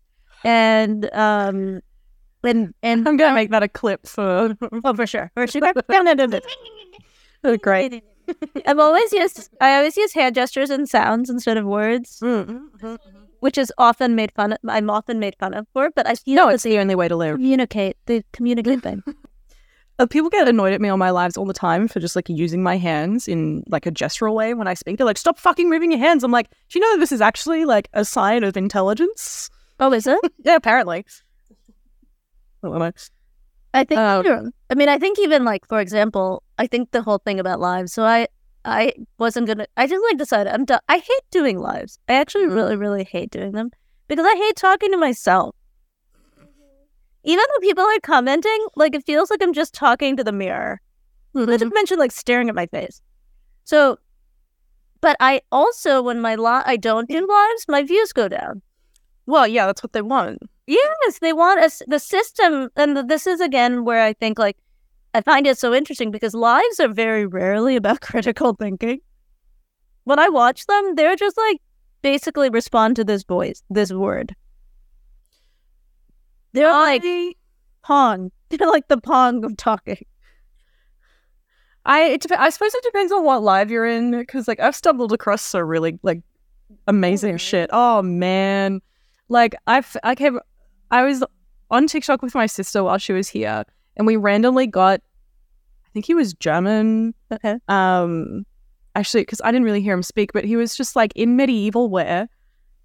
And um and and I'm gonna make that a clip for oh for sure. Horseshoe crab. Great. I've always used I always use hand gestures and sounds instead of words, Mm. which is often made fun of. I'm often made fun of for, but I feel No, it's the only way to live. communicate the communicate thing. Uh, people get annoyed at me on my lives all the time for just like using my hands in like a gestural way when I speak. They're like, "Stop fucking moving your hands." I'm like, "Do you know this is actually like a sign of intelligence?" Oh, is it? Yeah, apparently. I don't know. I think. Um, I mean, I think even like for example, I think the whole thing about lives. So I, I wasn't gonna. I just like decided I'm done. I hate doing lives. I actually mm-hmm. really, really hate doing them because I hate talking to myself. Mm-hmm. Even though people are commenting, like it feels like I'm just talking to the mirror. Not to mm-hmm. mention like staring at my face. So, but I also when my li- I don't do lives, my views go down. Well, yeah, that's what they want. Yes, they want us the system, and th- this is again where I think like I find it so interesting because lives are very rarely about critical thinking. When I watch them, they're just like basically respond to this voice, this word. They're like pong. They're like the pong of talking. I, it dep- I suppose it depends on what live you're in because like I've stumbled across some really like amazing mm-hmm. shit. Oh man, like I've I came, I was on TikTok with my sister while she was here, and we randomly got, I think he was German. Okay. Um, actually, because I didn't really hear him speak, but he was just like in medieval wear,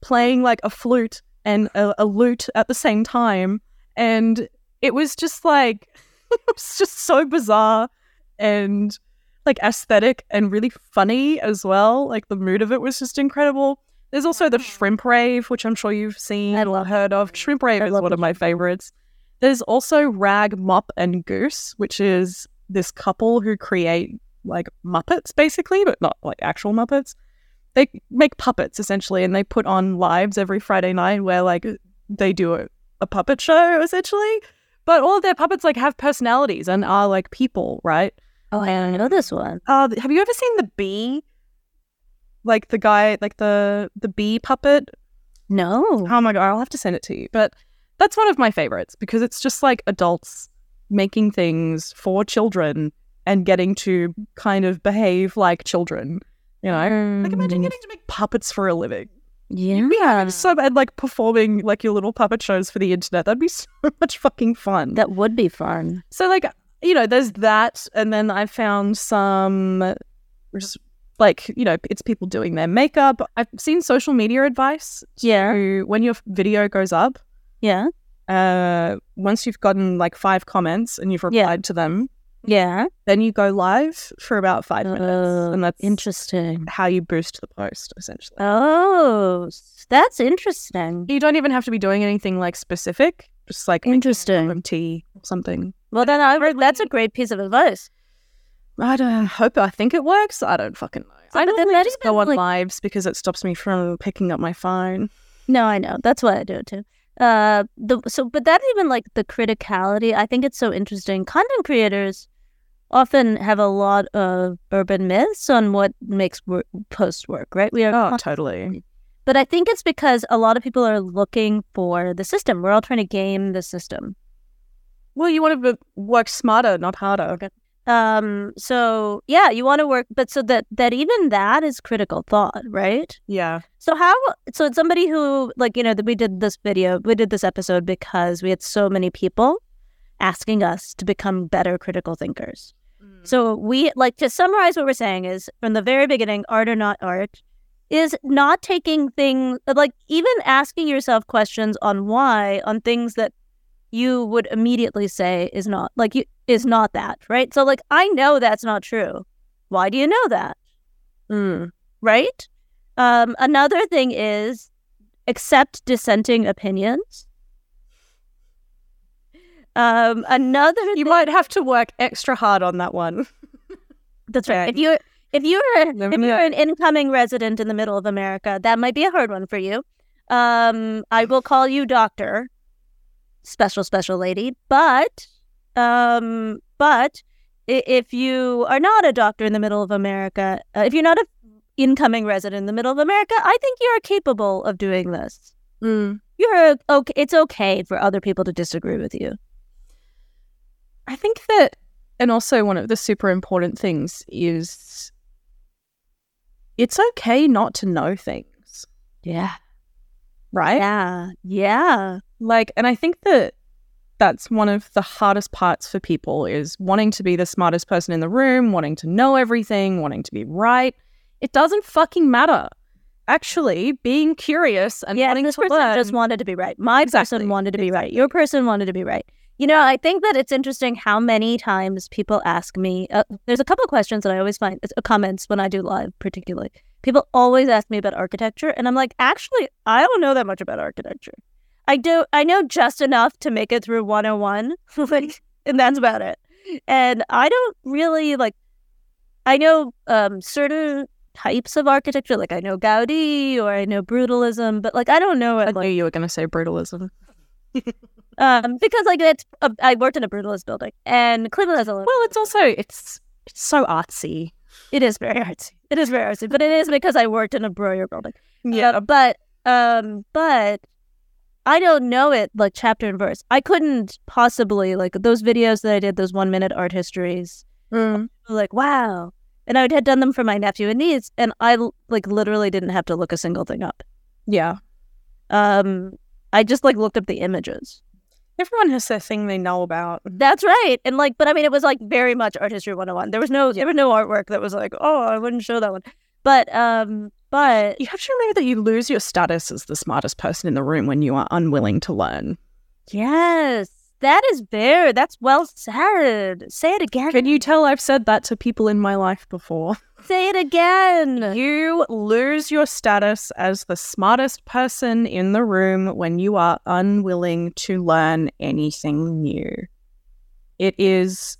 playing like a flute and a, a lute at the same time, and it was just like it was just so bizarre and like aesthetic and really funny as well. Like the mood of it was just incredible. There's also the shrimp rave, which I'm sure you've seen I love heard of. Shrimp rave I is one of my favorites. There's also Rag, Mop, and Goose, which is this couple who create like Muppets basically, but not like actual Muppets. They make puppets essentially, and they put on lives every Friday night where like they do a, a puppet show essentially. But all of their puppets like have personalities and are like people, right? Oh, I don't know this one. Uh, have you ever seen the bee? Like the guy, like the the bee puppet. No. Oh my god, I'll have to send it to you. But that's one of my favorites because it's just like adults making things for children and getting to kind of behave like children. You know, like imagine Mm, getting to make puppets for a living. Yeah. So and like performing like your little puppet shows for the internet. That'd be so much fucking fun. That would be fun. So like you know, there's that, and then I found some just like you know, it's people doing their makeup. I've seen social media advice. Yeah. To, when your video goes up, Yeah. uh, once you've gotten like five comments and you've Yeah. replied to them, Yeah. then you go live for about five minutes, Oh, and that's Interesting. how you boost the post essentially. Oh, that's interesting. you don't even have to be doing anything like specific, just like Interesting. tea or something. Well, then I, that's a great piece of advice. I don't hope. I think it works. I don't fucking know. So, I but then normally that just go on like- lives because it stops me from picking up my phone. No, I know. That's why I do it too. Uh, the so, but that even like the criticality, I think it's so interesting. Content creators often have a lot of urban myths on what makes wor- post work, right? We are, Oh, con- totally. but I think it's because a lot of people are looking for the system. We're all trying to game the system. Well, you want to work smarter, not harder. Um, so yeah, you want to work, but so that that even that is critical thought, right? Yeah. So how so it's somebody who like you know that we did this video we did this episode because we had so many people asking us to become better critical thinkers. So we like to summarize what we're saying is from the very beginning art or not art is not taking things like even asking yourself questions on why on things that you would immediately say is not like you is not that right? So like i know that's not true. Why do you know that? Mm. right? Um another thing is accept dissenting opinions. Um another You thing- might have to work extra hard on that one. that's right. If you're if you're Never if you're an incoming resident in the middle of america that might be a hard one for you. Um i will call you doctor. Special special lady. But um but if you are not a doctor in the middle of america uh, if you're not an incoming resident in the middle of america i think you're capable of doing this. Mm. you're okay it's okay for other people to disagree with you. I think that, and also one of the super important things is it's okay not to know things, yeah. Right? yeah. Yeah. Like, and I think that that's one of the hardest parts for people is wanting to be the smartest person in the room, wanting to know everything, wanting to be right. It doesn't fucking matter. Actually, being curious and yeah, wanting this to person learn. just wanted to be right. My Exactly. person wanted to be right. Your person wanted to be right. You know, I think that it's interesting how many times people ask me. Uh, there's a couple of questions that I always find uh, comments when I do live, particularly. People always ask me about architecture, and I'm like, actually, I don't know that much about architecture. I do. I know just enough to make it through 101, like, and that's about it. And I don't really like. I know um, certain types of architecture, like I know Gaudi or I know brutalism, but like I don't know I it knew like you were going to say brutalism. um because like it's uh, I worked in a brutalist building and Cleveland has a. Well, it's also it's it's so artsy. It is very artsy. It is very artsy, but it is because I worked in a Breuer building. Yeah. Uh, but um, but I don't know it like chapter and verse. I couldn't possibly like those videos that I did, those one minute art histories. Mm. Like wow, and I had done them for my nephew and niece, and I like literally didn't have to look a single thing up. Yeah. Um, I just like looked up the images. Everyone has their thing they know about. That's right. And like, but I mean, it was like very much art history 101. There was no, there was no artwork that was like, oh, I wouldn't show that one. But, um, but You have to remember that you lose your status as the smartest person in the room when you are unwilling to learn. yes, that is very, that's well said. Say it again. Can you tell I've said that to people in my life before? Say it again. You lose your status as the smartest person in the room when you are unwilling to learn anything new. It is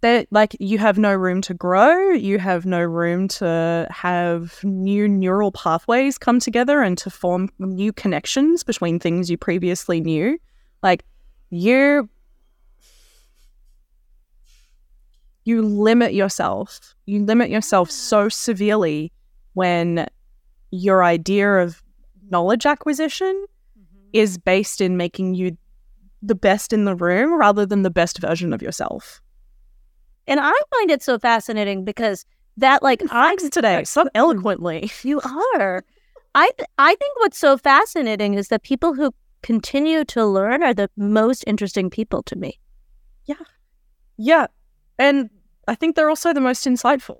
that like you have no room to grow, you have no room to have new neural pathways come together and to form new connections between things you previously knew. Like you you limit yourself. You limit yourself so severely when your idea of knowledge acquisition mm-hmm. is based in making you the best in the room rather than the best version of yourself. And I find it so fascinating because that, like, I, Thanks today, so eloquently. you are. I, th- I think what's so fascinating is that people who continue to learn are the most interesting people to me. Yeah. Yeah. And I think they're also the most insightful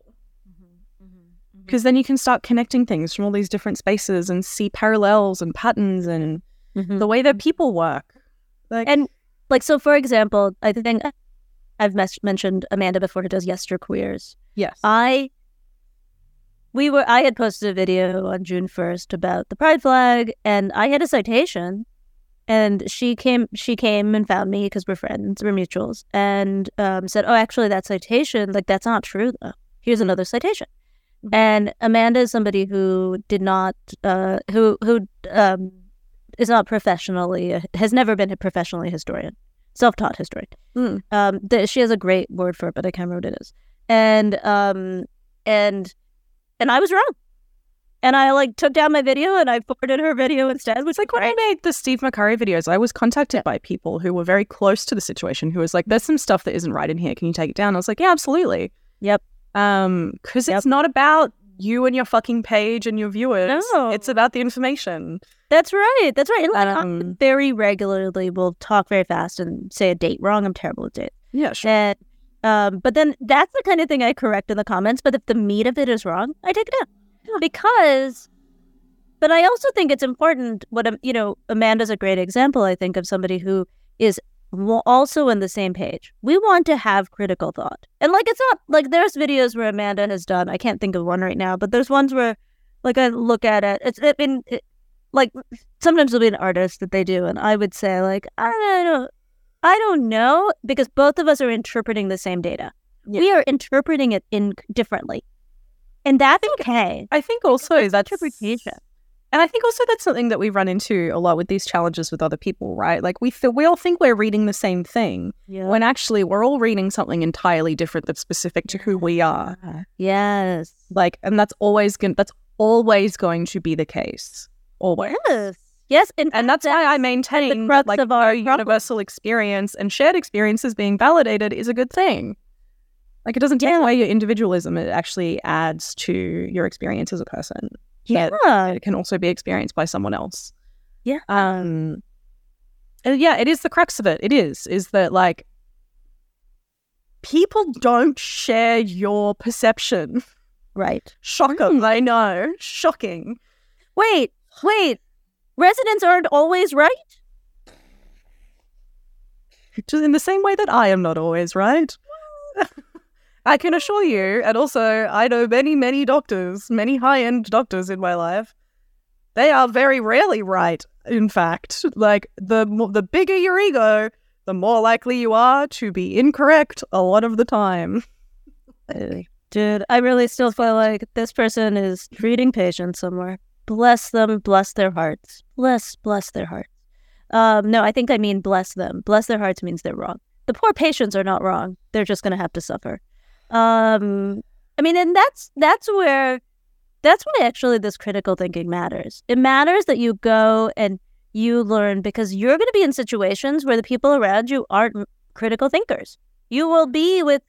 mm-hmm. mm-hmm. mm-hmm. because then you can start connecting things from all these different spaces and see parallels and patterns and the way that people work. Like, And like so, for example, I think I've mes- mentioned Amanda before who does Yesterqueers. yes. I we were I had posted a video on June first about the pride flag, and I had a citation, and she came she came and found me because we're friends, we're mutuals, and um, said, "Oh, actually, that citation like that's not true though. Here's another citation." And Amanda is somebody who did not uh, who who um, is not professionally has never been a professionally historian, self taught historian. Mm. Um, the, she has a great word for it, but I can't remember what it is. And um, and and I was wrong. And I like took down my video and I forwarded her video instead. Which It's like when I made the Steve McCurry videos, I was contacted Yeah. by people who were very close to the situation who was like, there's some stuff that isn't right in here. Can you take it down? I was like, yeah, absolutely. Yep. Um, because Yep. it's not about you and your fucking page and your viewers. No. It's about the information. That's right. That's right. And like, I Um, very regularly will talk very fast and say a date wrong. I'm terrible at dates. Yeah, sure. And um, but then that's the kind of thing I correct in the comments. But if the meat of it is wrong, I take it down. because but i also think it's important what um, you know amanda's a great example i think of somebody who is wa- also in the same page. We want to have critical thought. And like it's not like there's videos where amanda has done i can't think of one right now but there's ones where like i look at it it's I mean, it, like sometimes there'll be an artist that they do and i would say like i don't i don't know because both of us are interpreting the same data. Yeah. we are interpreting it in differently. And that's okay. I think also that's interpretation. And I think also that's something that we run into a lot with these challenges with other people, right? Like we th- we all think we're reading the same thing yeah when actually we're all reading something entirely different that's specific to who we are. yes Like, and that's always going that's always going to be the case. Always. yes yes and, And that's why I maintain crux like of our universal experience and shared experiences being validated is a good thing. Like it doesn't take away your individualism; it actually adds to your experience as a person. Yeah it can also be experienced by someone else. Yeah. Um. and yeah, it is the crux of it. It is is that like people don't share your perception. right Shocking, I know. Shocking. wait wait residents aren't always right Just in the same way that I am not always right. I can assure you, and also I know many, many doctors, many high end doctors in my life. They are very rarely right, in fact. Like, the, the bigger your ego, the more likely you are to be incorrect a lot of the time. Dude, I really still feel like this person is treating patients somewhere. Bless them, bless their hearts. Bless, bless their hearts. Um, no, I think I mean bless them. Bless their hearts means they're wrong. The poor patients are not wrong. They're just gonna have to suffer. Um, I mean, and that's that's where that's why actually this critical thinking matters. It matters that you go and you learn because you're gonna be in situations where the people around you aren't critical thinkers. You will be with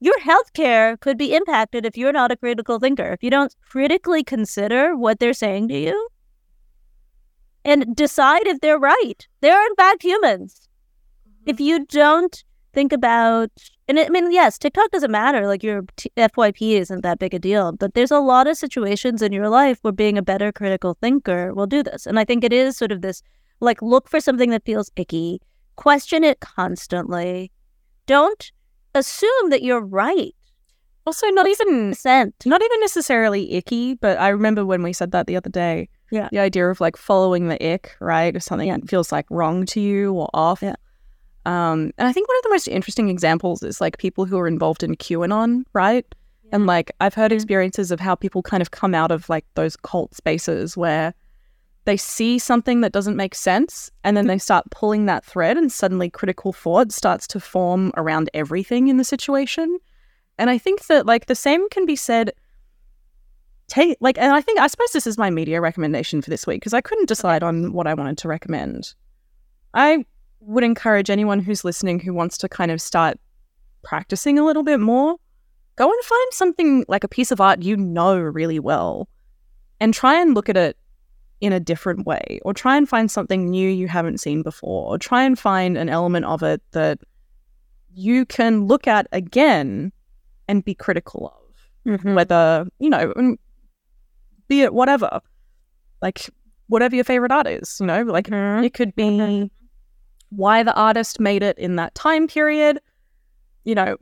your healthcare could be impacted if you're not a critical thinker. If you don't critically consider what they're saying to you and decide if they're right. They're in fact humans. If you don't think about and I mean, yes, TikTok doesn't matter. Like your t- FYP isn't that big a deal, but there's a lot of situations in your life where being a better critical thinker will do this. And I think it is sort of this like look for something that feels icky, question it constantly. Don't assume that you're right. Also, not even Percent. not even necessarily icky, but I remember when we said that the other day. Yeah. The idea of like following the ick, right? If something Yeah. feels like wrong to you or off. Yeah. Um, and I think one of the most interesting examples is like people who are involved in QAnon, right? And like I've heard experiences of how people kind of come out of like those cult spaces where they see something that doesn't make sense and then they start pulling that thread and suddenly critical thought starts to form around everything in the situation. And I think that like the same can be said take like and I think I suppose this is my media recommendation for this week because I couldn't decide on what I wanted to recommend. I would encourage anyone who's listening who wants to kind of start practicing a little bit more, go and find something like a piece of art you know really well and try and look at it in a different way or try and find something new you haven't seen before or try and find an element of it that you can look at again and be critical of mm-hmm. whether you know be it whatever like whatever your favorite art is you know like mm-hmm. it could be mm-hmm. Why the artist made it in that time period you know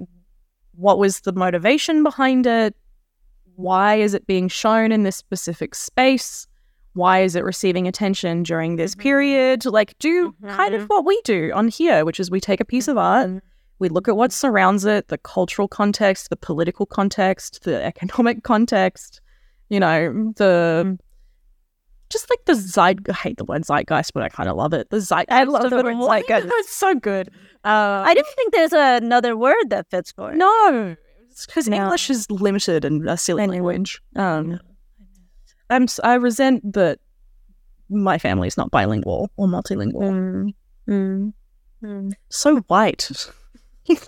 what was the motivation behind it why is it being shown in this specific space why is it receiving attention during this mm-hmm. period like do kind of mm-hmm. what we do on here which is we take a piece of mm-hmm. art we look at what surrounds it the cultural context the political context the economic context you know the just like the zeit I hate the word zeitgeist but I kind of love it the zeitgeist I love the word zeitgeist. it's so good uh, I don't think there's another word that fits for it. no because No. English is limited and a silly language um I'm I resent that my family is not bilingual or multilingual Mm. Mm. Mm. so white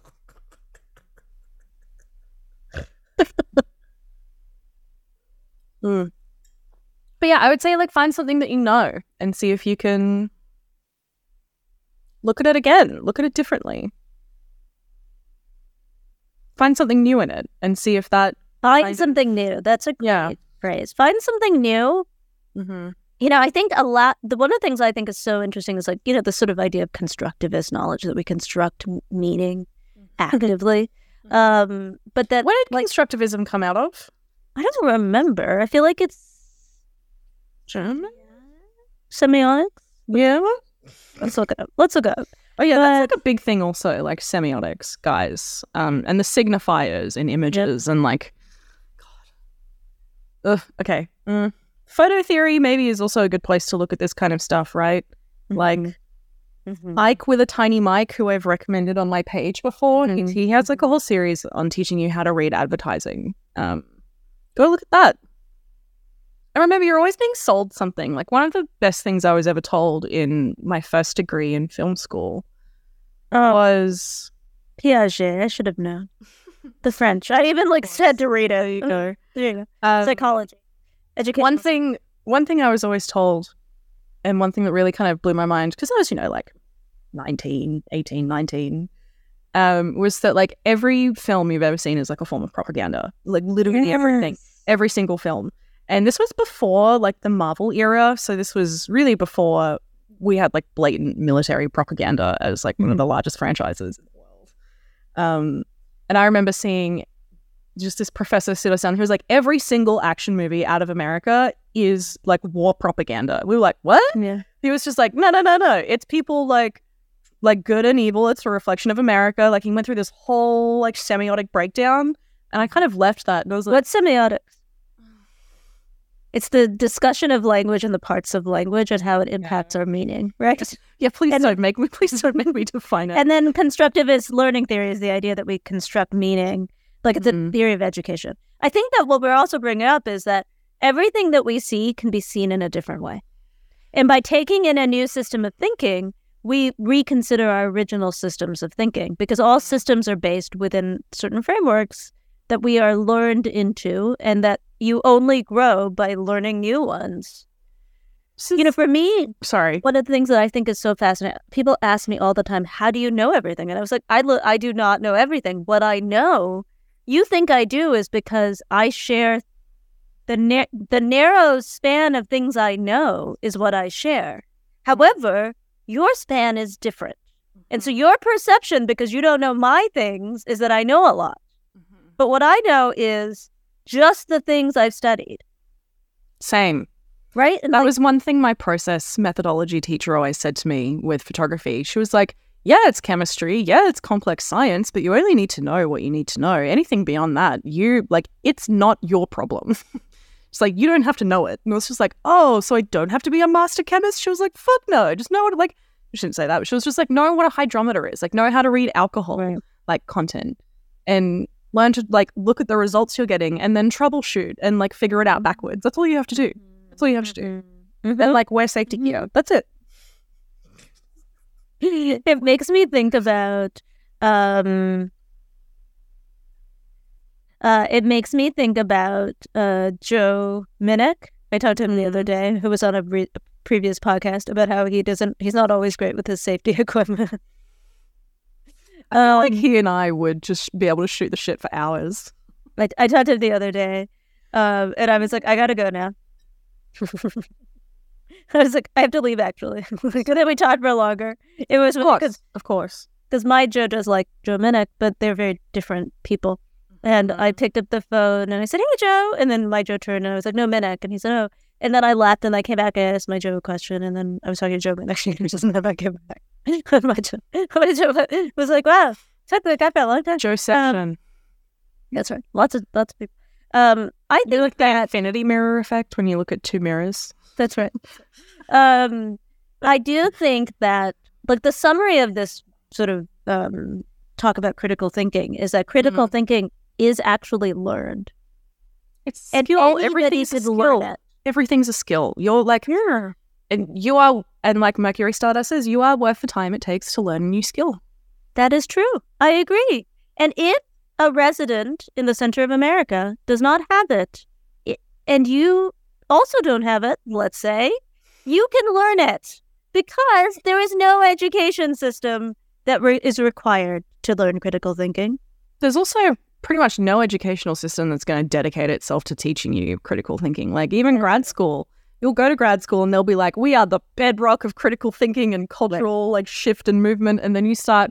Mm. But yeah, I would say like find something that you know and see if you can look at it again, look at it differently. Find something new in it and see if that Find something new. That's a great Yeah. phrase. Find something new. Mm-hmm. You know, I think a lot. The one of the things I think is so interesting is like you know the sort of idea of constructivist knowledge that we construct meaning actively. Um, but that Where did like constructivism come out of? I don't remember. I feel like it's German. semiotics. Yeah. Let's look it up. Let's look it up. Oh yeah, that's like a big thing also, like semiotics, guys. Um, and the signifiers in images and like, God. Ugh, okay. Mm. Photo theory maybe is also a good place to look at this kind of stuff, right? Like Mhm. Mike with a tiny mic, who I've recommended on my page before. Mhm. He, he has like a whole series on teaching you how to read advertising. Um, go look at that. I remember you're always being sold something. Like one of the best things I was ever told in my first degree in film school Oh, was Piaget. I should have known. The French. I even like said to read it. you know, There you go. um, Psychology. Education. one thing. One thing I was always told, and one thing that really kind of blew my mind because I was, you know, like 19, 18, 19, um, was that like every film you've ever seen is like a form of propaganda. Like literally everything. every single film. And this was before like the Marvel era. So this was really before we had like blatant military propaganda as like one of the largest franchises in the world. Um, and I remember seeing just this professor sit us down who was like, every single action movie out of America is like war propaganda. We were like, what? Yeah. He was just like, no, no, no, no. It's people like like good and evil. It's a reflection of America. Like he went through this whole like semiotic breakdown. And I kind of left that and I was like, What's semiotics? It's the discussion of language and the parts of language and how it impacts our meaning, right? Yeah, please And- don't make me. Please don't make me define it. And then constructivist learning theory is the idea that we construct meaning, like it's a Mhm. theory of education. I think that what we're also bringing up is that everything that we see can be seen in a different way. And by taking in a new system of thinking, we reconsider our original systems of thinking because all systems are based within certain frameworks that we are learned into and that you only grow by learning new ones. You know, for me, sorry. one of the things that I think is so fascinating, people ask me all the time, "How do you know everything?" And I was like, "I lo- I do not know everything. What I know, you think I do, is because I share the na- the narrow span of things I know is what I share. However, your span is different, and so mm-hmm. your perception, because you don't know my things, is that I know a lot. Mm-hmm. But what I know is just the things I've studied, Same. right? And That like, was one thing my process methodology teacher always said to me with photography. She was like, "Yeah, it's chemistry. Yeah, it's complex science, but you only need to know what you need to know. Anything beyond that, you like, it's not your problem." It's like you don't have to know it. And it was just like, oh, so I don't have to be a master chemist. She was like, fuck no, just know what like. She shouldn't say that, but she was just like, know what a hydrometer is, like know how to read alcohol Right. like content, and learn to like look at the results you're getting, and then troubleshoot and like figure it out backwards. That's all you have to do. That's all you have to do. Mhm. And like wear safety gear. That's it. it makes me think about um uh it makes me think about uh Joe Minnick. I talked to him the other day, who was on a re- previous podcast about how he doesn't he's not always great with his safety equipment. Um, like he and I would just be able to shoot the shit for hours. I, I talked to him the other day, um, and I was like, I gotta go now. I was like, I have to leave actually. and then we talked for longer. It was Of because course, of course. because my Joe does like Joe Minnick, but they're very different people. And I picked up the phone and I said, "Hey, Joe," and then my Joe turned and I was like, "No, Minnick," and he said, "Oh." And then I laughed and I came back and I asked my Joe a question, and then I was talking to Joe and Minnick and then I came back. My Joe was like, "Wow, took the guy for a long time." Joe Session. That's right. Lots of lots of people. Um, I you like that infinity mirror effect when you look at two mirrors. That's right. Um, I do think that, like, the summary of this sort of um, talk about critical thinking is that critical thinking is actually learned, It's and skill. Everything's a skill. Everything's a skill. You're like, Yeah, and you are, and like Mercury Stardust says, you are worth the time it takes to learn a new skill. that is true. I agree. And if a resident in the center of America does not have it, and you also don't have it, let's say, you can learn it because there is no education system that re- is required to learn critical thinking. There's also pretty much no educational system that's going to dedicate itself to teaching you critical thinking. Like even grad school, you'll go to grad school and they'll be like, "We are the bedrock of critical thinking and cultural like shift and movement," and then you start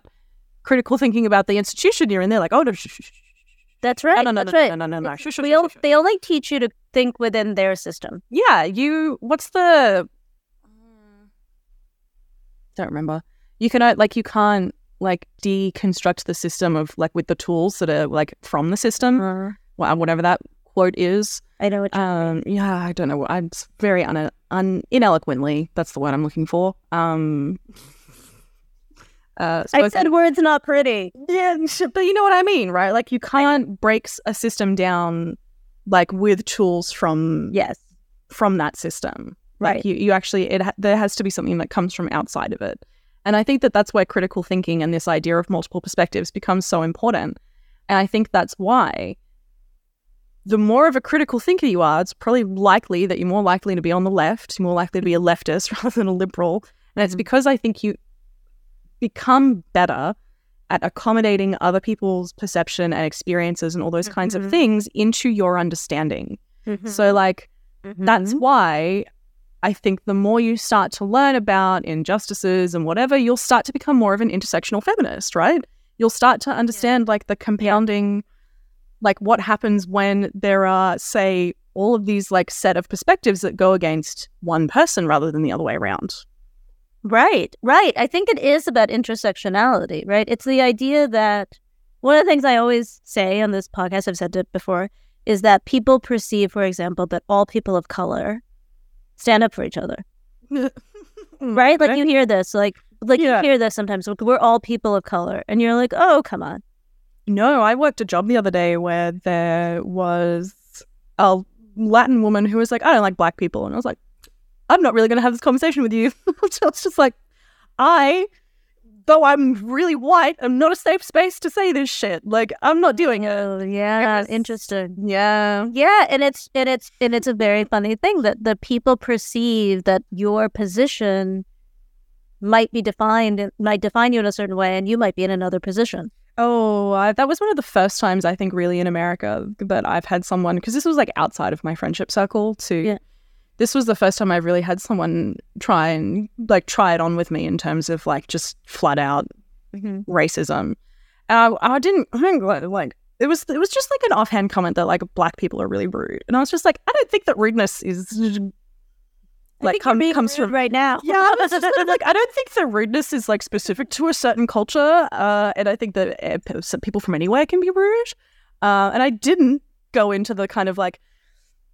critical thinking about the institution you're in. They're like, "Oh no, sh- sh- sh- That's right. no, no, no, That's no, right. no, no, no, no, shush, shush, We o- shush, shush." they only teach you to think within their system. Yeah, you. What's the? Don't remember. You can uh, like you can't like deconstruct the system of like with the tools that are like from the system, wha- whatever that quote is. I know what you Um, yeah, I don't know. I'm very un, un ineloquently. That's the word I'm looking for. Um, uh, I said words not pretty. yeah, but you know what I mean, right? Like you can't break a system down like with tools from Yes. from that system. Like Right. you, you actually, it there has to be something that comes from outside of it. And I think that that's where critical thinking and this idea of multiple perspectives becomes so important. And I think that's why the more of a critical thinker you are, it's probably likely that you're more likely to be on the left, you're more likely to be a leftist rather than a liberal. And it's because I think you become better at accommodating other people's perception and experiences and all those kinds of Mhm. things into your understanding. Mm-hmm. So, like, that's why I think the more you start to learn about injustices and whatever, you'll start to become more of an intersectional feminist, right? You'll start to understand like the compounding, like what happens when there are, say, all of these like set of perspectives that go against one person rather than the other way around. Right, right. I think it is about intersectionality, right? It's the idea that one of the things I always say on this podcast, I've said it before, is that people perceive, for example, that all people of color stand up for each other, mm, right? Like you hear this, like like Yeah. you hear this sometimes. Like, we're all people of color, and you're like, oh, come on. No, I worked a job the other day where there was a Latin woman who was like, I don't like black people. And I was like, I'm not really going to have this conversation with you. so it's just like, I, though I'm really white, I'm not a safe space to say this shit. Like, I'm not doing it. Oh, yeah, was- interesting. Yeah. Yeah, and it's and it's and it's a very funny thing that the people perceive that your position might be defined might define you in a certain way, and you might be in another position. Oh, I, that was one of the first times I think really in America that I've had someone because this was like outside of my friendship circle too. Yeah. This was the first time I've really had someone try and like try it on with me in terms of like just flat out mm-hmm. racism. And I, I didn't I didn't like- like it was it was just like an offhand comment that like black people are really rude, and I was just like I don't think that rudeness is like come, comes from right now. yeah, just like I don't think the rudeness is like specific to a certain culture, uh, and I think that uh, some people from anywhere can be rude. Uh, and I didn't go into the kind of like,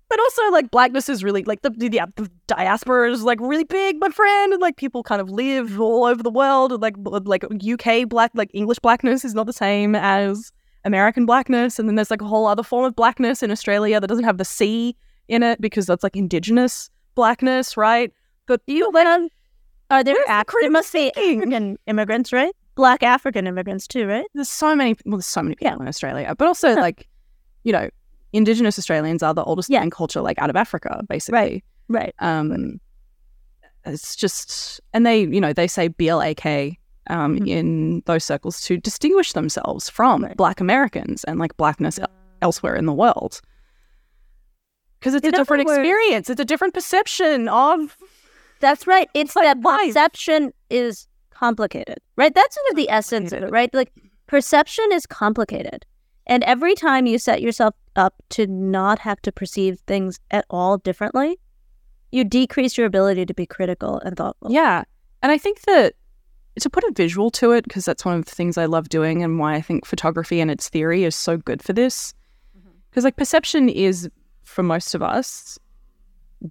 but also like blackness is really like the the, the diaspora is like really big, my friend, and like people kind of live all over the world. And, like like UK black, like English blackness is not the same as American blackness, and then there's like a whole other form of blackness in Australia that doesn't have the C in it because that's like indigenous blackness, right? But You um, are there Where's the Af- there must be? African immigrants, right? Black African immigrants too, right? there's so many well there's so many people in australia but also like you know indigenous australians are the oldest Yeah. culture like out of africa basically Right. um it's just and they you know they say blak um Mhm. in those circles to distinguish themselves from Right. black americans and like blackness el- elsewhere in the world because it's In a different words- experience it's a different perception of That's right. It's that life. perception is complicated, right? That's sort of the essence of it, right? Like perception is complicated. And every time you set yourself up to not have to perceive things at all differently, you decrease your ability to be critical and thoughtful. Yeah. And I think that to put a visual to it, because that's one of the things I love doing and why I think photography and its theory is so good for this. Mm-hmm. Because, like, perception is, for most of us,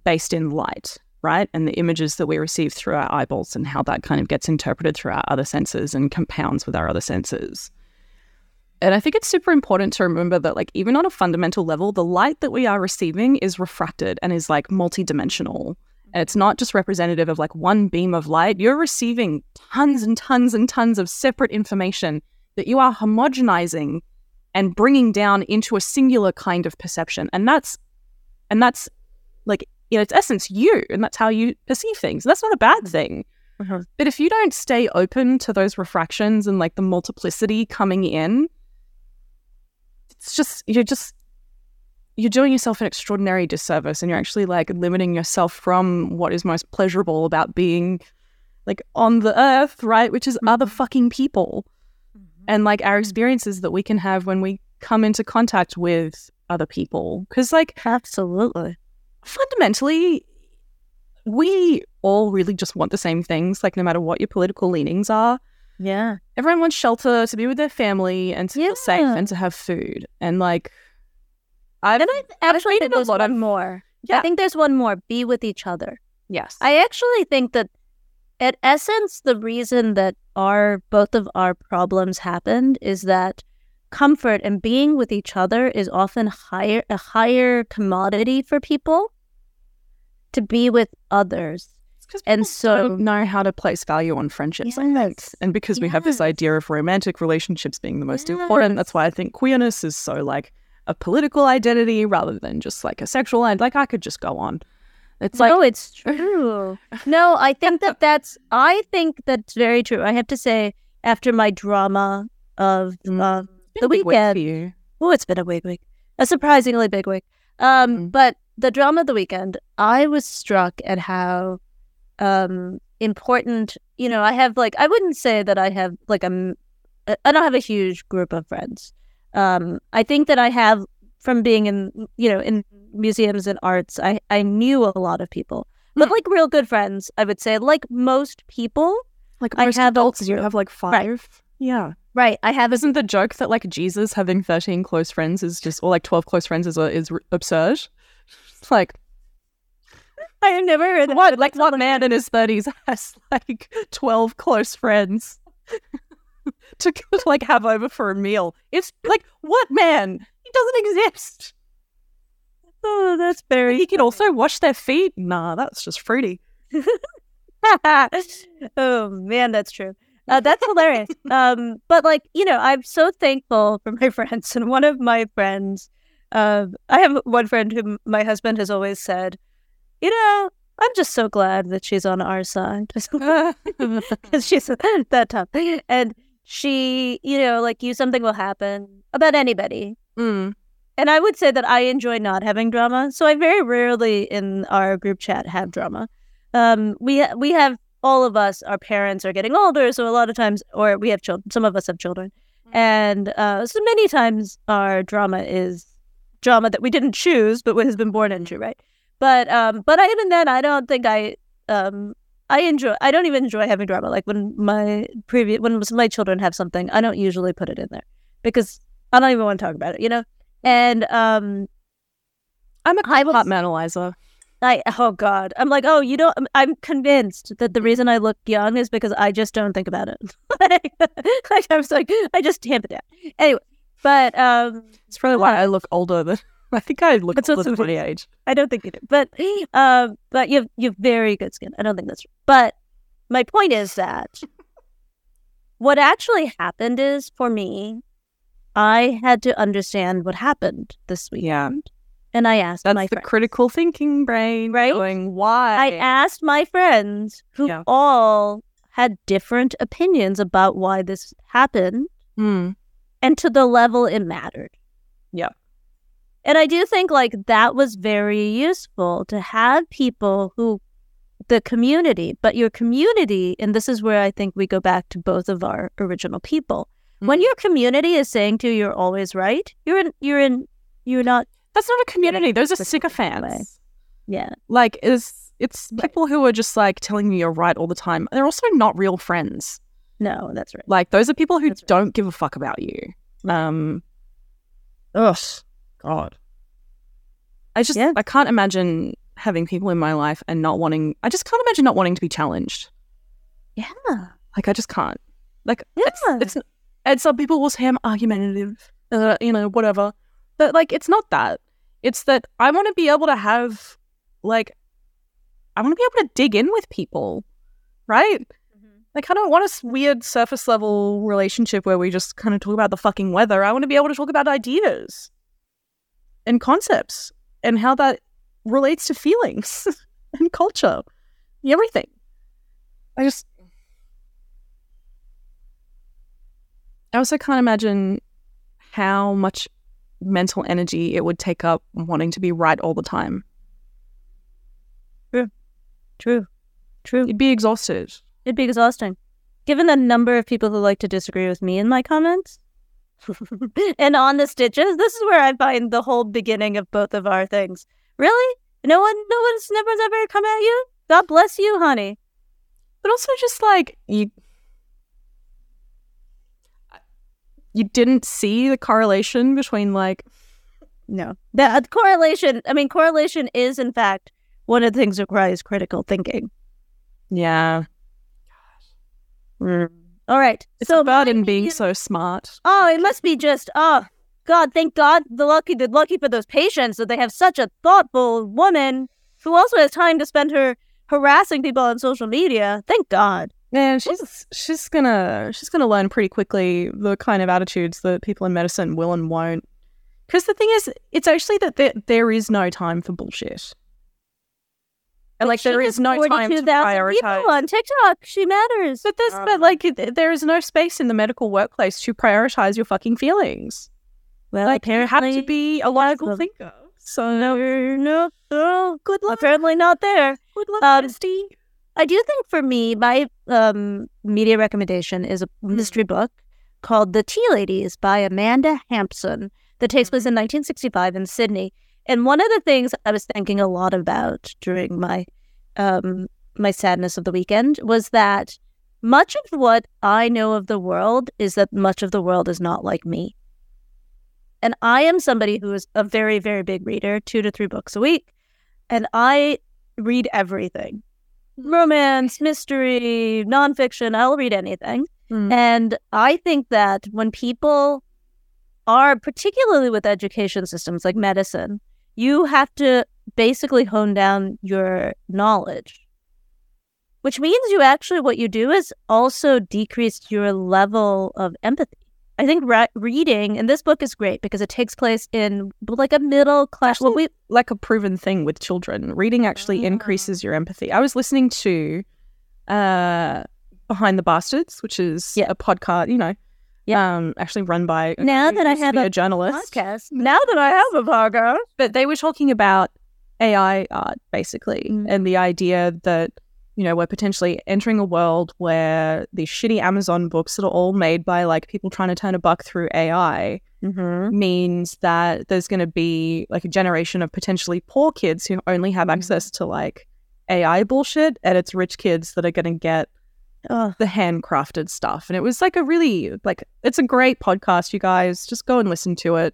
based in light, right? And the images that we receive through our eyeballs and how that kind of gets interpreted through our other senses and compounds with our other senses. And I think it's super important to remember that, like, even on a fundamental level, the light that we are receiving is refracted and is like multidimensional. And it's not just representative of like one beam of light. You're receiving tons and tons and tons of separate information that you are homogenizing and bringing down into a singular kind of perception. And that's, and that's like, in its essence, you. And that's how you perceive things. And That's not a bad mm-hmm. thing. Mhm. But if you don't stay open to those refractions and like the multiplicity coming in, it's just you're just you're doing yourself an extraordinary disservice and you're actually like limiting yourself from what is most pleasurable about being like on the earth, right? Which is other mm-hmm. fucking people mm-hmm. and like our experiences that we can have when we come into contact with other people. Because, like, Absolutely. fundamentally, we all really just want the same things, like, no matter what your political leanings are. Yeah. Everyone wants shelter to be with their family and to feel safe and to have food. And, like, I've, And I actually read think a there's lot of- one more. Yeah. I think there's one more. Be with each other. yes. I actually think that at essence, the reason that our both of our problems happened is that comfort and being with each other is often higher a higher commodity for people to be with others. And so- don't know how to place value on friendships. Yes. And because we have this idea of romantic relationships being the most important, that's why I think queerness is so like a political identity rather than just like a sexual and like I could just go on. It's like no, it's true. no, I think that that's. I think that's very true. I have to say, after my drama of Mm. uh, the big week weekend, oh, it's been a big week, a surprisingly big week. Um, Mhm. but the drama of the weekend, I was struck at how um important. You know, I have like I wouldn't say that I have like a I don't have a huge group of friends. Um, I think that I have from being in you know in museums and arts. I I knew a lot of people, but Hmm. like real good friends. I would say like most people. Like I have adults, you have like five. Yeah. Right. I have Isn't the joke that like Jesus having thirteen close friends is just or like twelve close friends is uh, is absurd? It's like I have never heard that. what? Like what man in his thirties has like twelve close friends to like have over for a meal? It's like what man? He doesn't exist. Oh, that's very. He can also wash their feet. Nah, that's just fruity. oh man, that's true. Uh, that's hilarious. um, but like you know, I'm so thankful for my friends, and one of my friends, uh, I have one friend who my husband has always said, you know, I'm just so glad that she's on our side because she's that tough, and she, you know, like you, something will happen about anybody, Mm. and I would say that I enjoy not having drama. So I very rarely in our group chat have drama. Um, we ha- we have all of us. Our parents are getting older, so a lot of times, or we have children. Some of us have children, and uh, so many times our drama is drama that we didn't choose, but what has been born into, right? But um, but even then, I don't think I um. I enjoy. I don't even enjoy having drama. Like when my previous, when my children have something, I don't usually put it in there because I don't even want to talk about it, you know? And um I'm a I was- compartmentalizer. I oh god. I'm like, "Oh, you don't I'm- I'm convinced that the reason I look young is because I just don't think about it." like, I was like, I just tamp it down. Anyway, but um It's probably why I look older than I think I look older than my age. I don't think you do. But um but you have you have very good skin. I don't think that's true. But my point is that what actually happened is for me, I had to understand what happened this weekend. Yeah. And I asked my friends. That's my the friends. critical thinking brain, Right? Going why? I asked my friends who Yeah. all had different opinions about why this happened Hmm. and to the level it mattered. Yeah. And I do think like that was very useful to have people who the community, but your community, and this is where I think we go back to both of our original people. When Mhm. your community is saying to you you're always right, you're in you're in you're not That's not a community. Those are Way. sycophants. yeah. Like, it's it's people who are just like telling you you're right all the time. They're also not real friends. No, that's right. Like, those are people who right. don't give a fuck about you. Um. Ugh. God. I just Yeah. I can't imagine having people in my life and not wanting. I just can't imagine not wanting to be challenged. Yeah. Like, I just can't. Like, Yeah. it's, it's and some people will say I'm argumentative, uh, you know, whatever. But like, it's not that. It's that I want to be able to have, like, I want to be able to dig in with people, right? Mm-hmm. Like, I don't want a weird surface level relationship where we just kind of talk about the fucking weather. I want to be able to talk about ideas and concepts and how that relates to feelings and culture, everything. I just, I also can't imagine how much mental energy it would take up wanting to be right all the time. True. True. True. You'd be exhausted. It'd be exhausting. Given the number of people who like to disagree with me in my comments and on the stitches, this is where I find the whole beginning of both of our things. Really? No one, no one's never, ever come at you? God bless you, honey. But also just like you you didn't see the correlation between like No. The uh, correlation, I mean, correlation is, in fact, one of the things that requires critical thinking. yeah, All right. it's so about him being opinion- so smart. Oh, it must be just oh God, thank God the lucky the lucky for those patients that they have such a thoughtful woman who also has time to spend her harassing people on social media. Thank God. Man, she's she's gonna she's gonna learn pretty quickly the kind of attitudes that people in medicine will and won't. Because the thing is, it's actually that there, there is no time for bullshit. And like there is no time to 42,000 prioritize. people on TikTok. She matters. But there's but like it- there is no space in the medical workplace to prioritize your fucking feelings. well, Like you have to be a logical well, thinker. So no, no, no. good luck. Apparently not there. Good luck, Um, bestie. I do think for me, my um, media recommendation is a mystery book called The Tea Ladies by Amanda Hampson that takes place in 1965 in Sydney. And one of the things I was thinking a lot about during my um, my sadness of the weekend was that much of what I know of the world is that much of the world is not like me. And I am somebody who is a very, very big reader, two to three books a week. And I read everything romance, mystery, nonfiction. I'll read anything. Mm. And I think that when people are, particularly with education systems like medicine, you have to basically hone down your knowledge, which means you actually, what you do is also decrease your level of empathy. I think ra- reading, and this book is great because it takes place in like a middle class. Well, we like a proven thing with children. Reading actually Ah. increases your empathy. I was listening to uh Behind the Bastards, which is Yeah. a podcast, you know, um actually run by Now that I have a a journalist. podcast. Now that I have a podcast, But they were talking about AI art basically Mm. and the idea that you know, we're potentially entering a world where these shitty Amazon books that are all made by like people trying to turn a buck through AI mm-hmm. means that there's going to be like a generation of potentially poor kids who only have Mhm. access to like AI bullshit, and it's rich kids that are going to get the handcrafted stuff. And it was like a really like it's a great podcast, you guys. Just go and listen to it.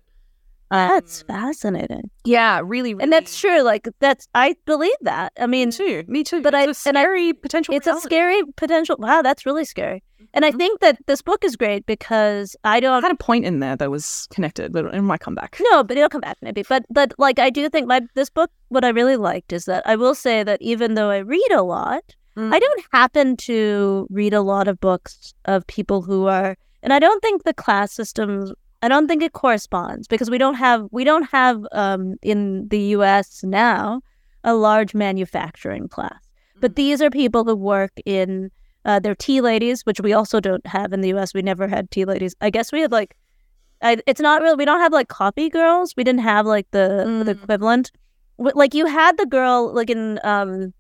Um, that's fascinating. yeah, really, really, And that's true. Like that's, I believe that. I mean, Me too. Me too. But it's I- a and I- scary potential. it's a scary potential. Wow, that's really scary. And I Mhm. think that this book is great because I I don't. had a point in there that was connected, but it might come back. No, but it'll come back maybe. But but like I do think my this book. What I really liked is that I will say that even though I read a lot, Mm. I don't happen to read a lot of books of people who are, and I don't think the class system. I don't think it corresponds because we don't have we don't have um, in the U.S. now a large manufacturing class. But these are people who work in uh, they're tea ladies, which we also don't have in the U.S. We never had tea ladies. I guess we had like, I, it's not really. We don't have like coffee girls. We didn't have like the the Mm. equivalent. Like you had the girl like in um,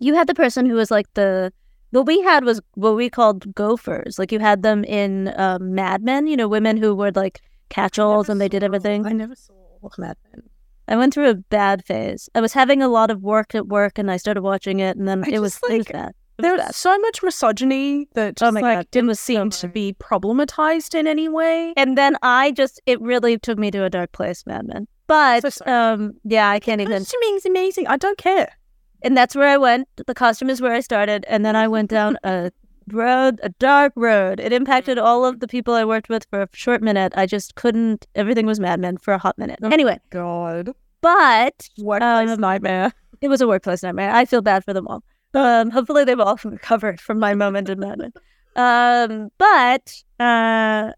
you had the person who was like the what we had was what we called gophers. Like you had them in um, Mad Men. You know, women who were like catch-alls and they did everything. I never saw Mad Men. I went through a bad phase. I was having a lot of work at work, and I started watching it, and then I it was was like, bad. It was There's so much misogyny that just Oh my like God, didn't was so seem to be problematized in any way. And then I just it really took me to a dark place, Mad Men. But So um, yeah, I can't even. Is amazing. I don't care. And that's where I went. The costume is where I started, and then I went down a road, a dark road. It impacted all of the people I worked with for a short minute. I just couldn't. Everything was Mad Men for a hot minute. Oh. Anyway, God, but workplace Um, nightmare. it was a workplace nightmare. I feel bad for them all. Um, hopefully they've all recovered from my moment in Mad Men. Um, but uh,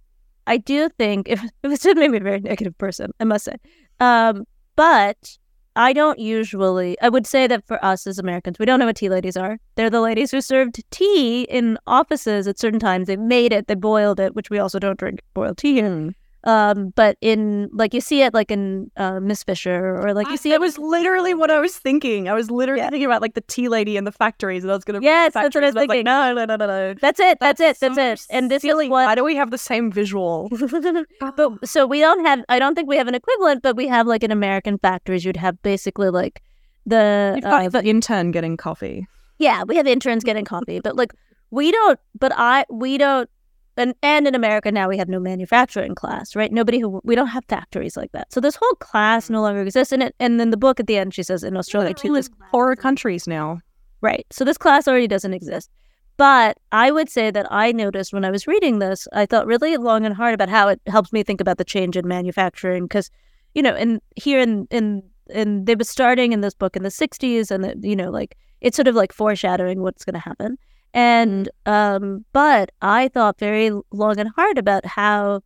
I do think if it was make me a very negative person, I must say. Um, but I don't usually. I would say that for us as Americans, we don't know what tea ladies are. They're the ladies who served tea in offices at certain times. They made it, they boiled it, which we also don't drink boiled tea here. Hmm. Um, but in like you see it like in uh, Miss Fisher or like you see that it was literally what I was thinking. I was literally Yeah. thinking about like the tea lady and the factories, and I was going to Yes, that's what I was like, thinking. no, no, no, no, no. That's it. That's, it. That's it. And this silly. is what Why do we have the same visual? but so we don't have I don't think we have an equivalent, but we have like in American factories you'd have basically like the You've got uh, the intern getting coffee. yeah, we have interns getting coffee, but like we don't but I we don't and and in America now we have no manufacturing class, right? Nobody who we don't have factories like that. So this whole class no longer exists and it and then the book at the end she says in Australia too this Poorer countries now. Right. So this class already doesn't exist. But I would say that I noticed when I was reading this, I thought really long and hard about how it helps me think about the change in manufacturing. Because, you know, in here in in in they were starting in this book in the '60s, and the, you know, like it's sort of like foreshadowing what's going to happen. And um, but I thought very long and hard about how,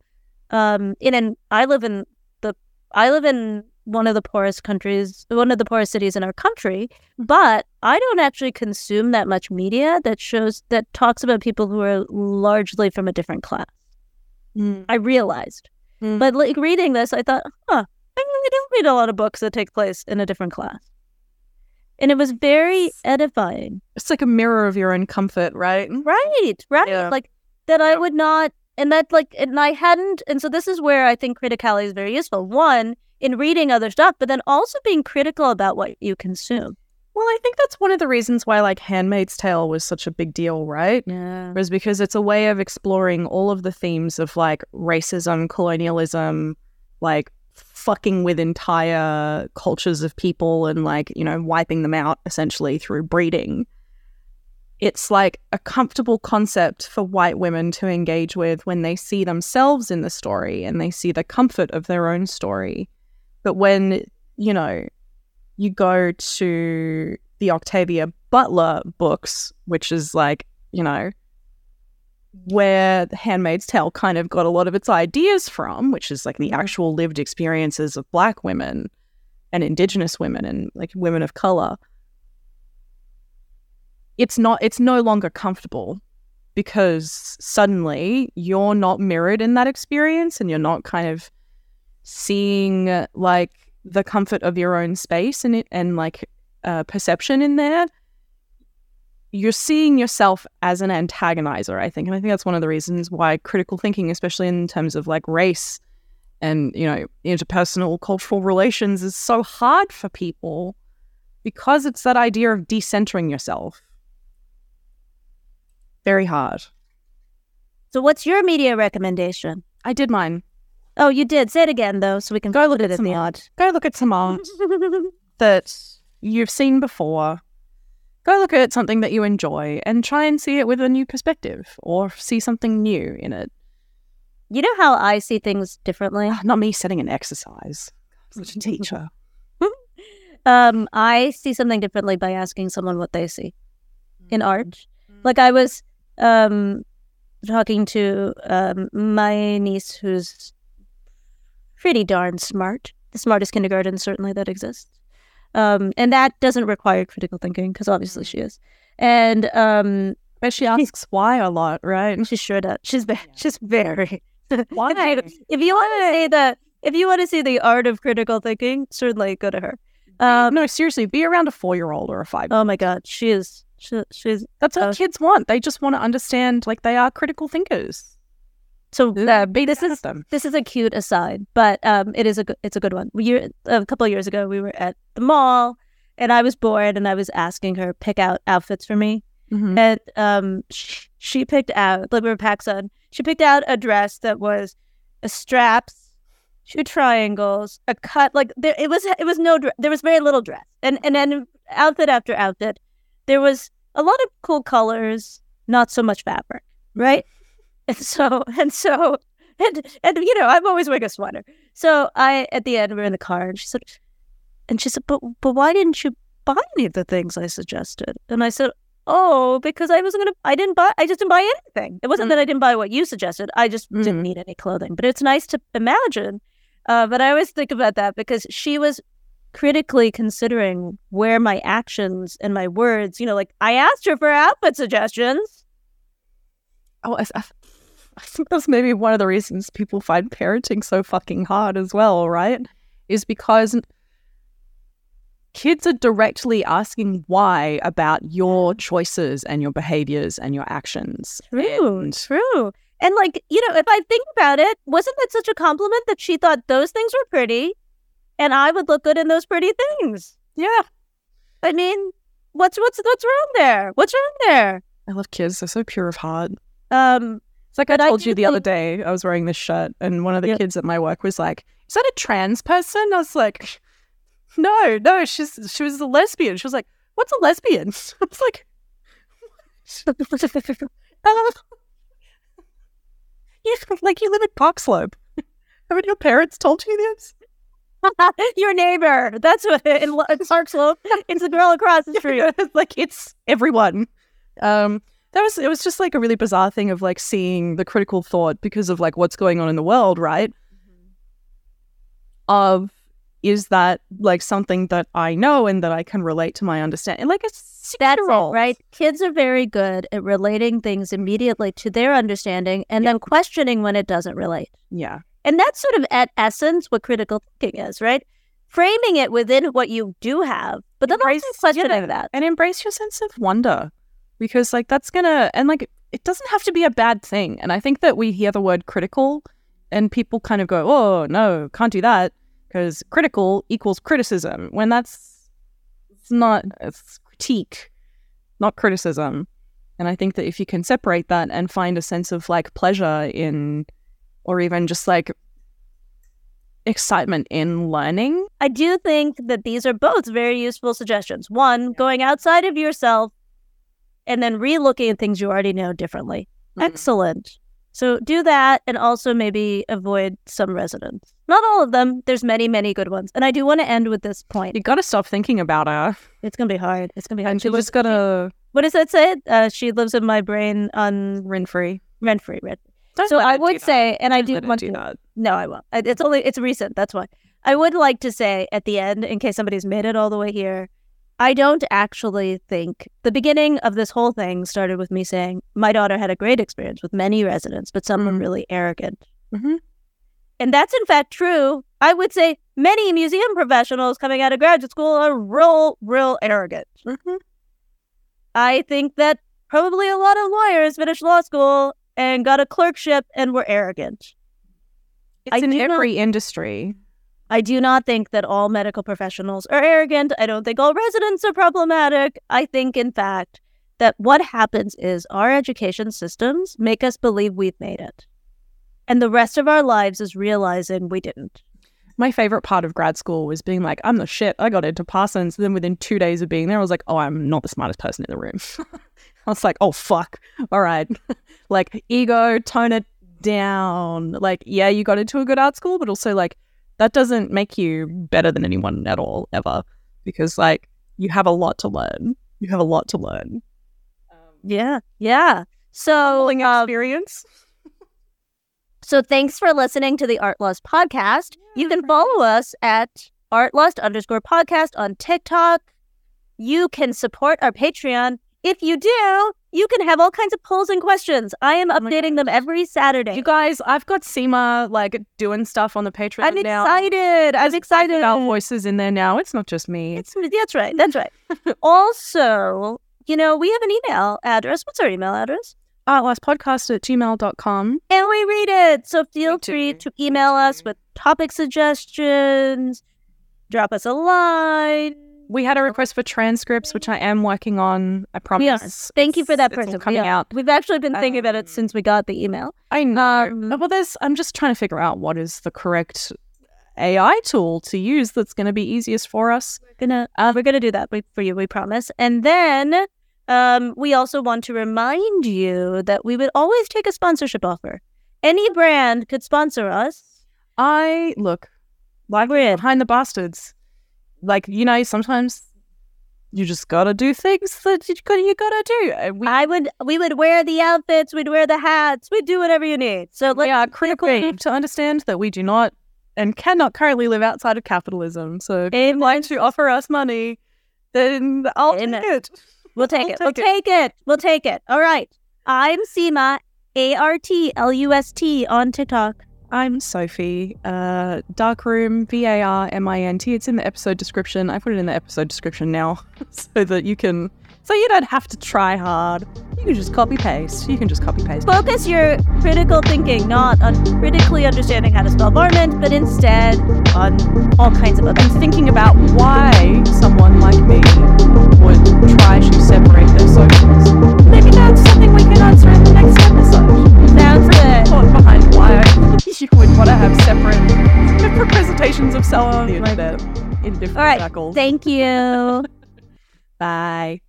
um, in an I live in the I live in one of the poorest countries, one of the poorest cities in our country, but I don't actually consume that much media that shows that talks about people who are largely from a different class. I realized, Mm. but like reading this, I thought, huh, I really don't read a lot of books that take place in a different class, and it was very edifying. It's like a mirror of your own comfort, right? Right, right. Yeah. Like that I would not and that like and I hadn't and so this is where I think criticality is very useful. One, in reading other stuff, but then also being critical about what you consume. Well, I think that's one of the reasons why like Handmaid's Tale was such a big deal, right? Yeah. was because it's a way of exploring all of the themes of like racism, colonialism, like fucking with entire cultures of people and like, you know, wiping them out essentially through breeding. It's like a comfortable concept for white women to engage with when they see themselves in the story and they see the comfort of their own story. But when, you know, you go to the Octavia Butler books, which is like, you know, where The Handmaid's Tale kind of got a lot of its ideas from, which is like the actual lived experiences of Black women and Indigenous women and like women of color. It's not, it's no longer comfortable because suddenly you're not mirrored in that experience and you're not kind of seeing like the comfort of your own space and it and like uh, perception in there you're seeing yourself as an antagonizer i think and i think that's one of the reasons why critical thinking especially in terms of like race and you know interpersonal cultural relations is so hard for people because it's that idea of decentering yourself very hard So what's your media recommendation? i did mine Oh, you did. Say it again though, so we can Go look at it some the art. go look at some art that you've seen before. Go look at something that you enjoy and try and see it with a new perspective or see something new in it. You know how I see things differently? Ah, Not me setting an exercise. Such a teacher. Um, I see something differently by asking someone what they see in Mm-hmm. art. Like I was um talking to um my niece who's pretty darn smart, the smartest kindergarten certainly that exists. Um, and that doesn't require critical thinking because obviously Mm. she is. And um, But she asks why a lot, right? she sure does. She's ve- she's very. Why? if you want to see the if you want to see the art of critical thinking, certainly go to her. Um, no, seriously, be around a four year old or a five. oh my god, she is. She, she's That's what uh, kids want. They just want to understand, like, they are critical thinkers. So. Uh, this is them. this is a cute aside, but um, it is a good, it's a good one. We a couple of years ago, we were at the mall, and I was bored, and I was asking her pick out outfits for me, Mhm. and um, she, she picked out like we were PacSun. She picked out a dress that was a straps, two triangles, a cut. Like there, it was it was no dress. There was very little dress, and and then outfit after outfit, there was a lot of cool colors, not so much fabric, right? And so and so and and you know I'm always wearing a sweater. So I at the end we're in the car, and she said, and she said, but but why didn't you buy any of the things I suggested? And I said, oh, because I wasn't gonna. I didn't buy. I just didn't buy anything. It wasn't that I didn't buy what you suggested. I just Mhm. didn't need any clothing. But it's nice to imagine. Uh, but I always think about that because she was critically considering where my actions and my words. You know, like I asked her for outfit suggestions. Oh, I, I- think that's maybe one of the reasons people find parenting so fucking hard as well, right? Is because kids are directly asking why about your choices and your behaviors and your actions. True, And- true. And like, you know, if I think about it, wasn't that such a compliment that she thought those things were pretty and I would look good in those pretty things? yeah. I mean, what's what's what's wrong there? What's wrong there? I love kids. They're so pure of heart. Um, It's like I But I told do you the other day, I was wearing this shirt, and one of the Yeah. kids at my work was like, "Is that a trans person?" I was like, "No, no, she's she was a lesbian." She was like, "What's a lesbian?" I was like, uh, "Yeah, like you live in Park Slope. Haven't your parents told you this?" your neighbor. That's what in, in Park Slope. It's the girl across the street. like it's everyone. Um, that was it was just like a really bizarre thing of like seeing the critical thought because of like what's going on in the world, right? Mm-hmm. Of is that like something that I know and that I can relate to my understanding, like a That's it, right? Kids are very good at relating things immediately to their understanding and then questioning when it doesn't relate. Yeah, And that's sort of at essence what critical thinking is, right? Framing it within what you do have, but then also questioning yeah. that. and embrace your sense of wonder because like that's gonna and like it doesn't have to be a bad thing. And I think that we hear the word critical and people kind of go, "Oh no, can't do that," because critical equals criticism. When that's it's not it's critique, not criticism. And I think that if you can separate that and find a sense of like pleasure in, or even just like excitement in learning, I do think that these are both very useful suggestions. One, going outside of yourself and then re-looking at things you already know differently. Mhm. Excellent. So do that and also maybe avoid some resonance. Not all of them. There's many, many good ones. And I do want to end with this point. you got to stop thinking about her, It's going to be hard. It's going to be hard. and She just gotta what does that say? Uh, she lives in my brain on rent free. rent free. Rent. So I would that. say, and I do want do to. that. No, I won't. It's only it's recent. That's why. I would like to say at the end, in case somebody's made it all the way here, I don't actually think the beginning of this whole thing started with me saying my daughter had a great experience with many residents, but some were Mhm. really arrogant. Mhm. And that's in fact true. I would say many museum professionals coming out of graduate school are real, real arrogant. Mhm. I think that probably a lot of lawyers finished law school and got a clerkship and were arrogant. It's I in do not- every industry. I do not think that all medical professionals are arrogant. I don't think all residents are problematic. I think, in fact, that what happens is our education systems make us believe we've made it. And the rest of our lives is realizing we didn't. My favorite part of grad school was being like, I'm the shit. I got into Parsons. Then within two days of being there, I was like, oh, I'm not the smartest person in the room. I was like, oh, fuck. All right. like, ego, tone it down. Like, yeah, you got into a good art school, but also, like, that doesn't make you better than anyone at all, ever. Because, like, you have a lot to learn. You have a lot to learn. Yeah. Yeah. So, um, experience. So thanks for listening to the Art Lust podcast. you can follow us at Art Lust underscore podcast on TikTok. You can support our Patreon. If you do, you can have all kinds of polls and questions. I am Oh updating them every Saturday. You guys, I've got Seema like doing stuff on the Patreon I'm now. excited. I'm excited. Our voices in there now. It's not just me. It's, that's right. That's right. also, you know, we have an email address. What's our email address? artlustpodcast at gmail.com. And we read it. So feel free to email us with topic suggestions. Drop us a line. We had a request for transcripts, which I am working on. I promise. Yes. Thank you for that person. coming are. out. We've actually been thinking about it Um, since we got the email. I know. Um, well, there's. I'm just trying to figure out what is the correct AI tool to use that's going to be easiest for us. We're gonna uh, we're gonna do that for you. We promise. And then um, we also want to remind you that we would always take a sponsorship offer. Any brand could sponsor us. I look like We're behind the bastards. Like you know, sometimes you just gotta do things that you gotta you gotta do. We, I would we would wear the outfits. We'd wear the hats. We'd do whatever you need. So we are critical to understand that we do not and cannot currently live outside of capitalism. So if you'd like to offer us money, then I'll Amen. take it. We'll take it. We'll take take it. We'll take it. All right. I'm Seema, A R T L U S T on TikTok. I'm Sophie. Uh, Darkroom, V A R M I N T. It's in the episode description. I put it in the episode description now so that you can, so you don't have to try hard. You can just copy paste. You can just copy paste. Focus your critical thinking not on critically understanding how to spell varmint, but instead on all kinds of other And thinking about why someone like me would try to separate their socials. Maybe that's something we can answer you would want to have separate, separate presentations of cell on the internet in different All right. circles. Thank you. Bye.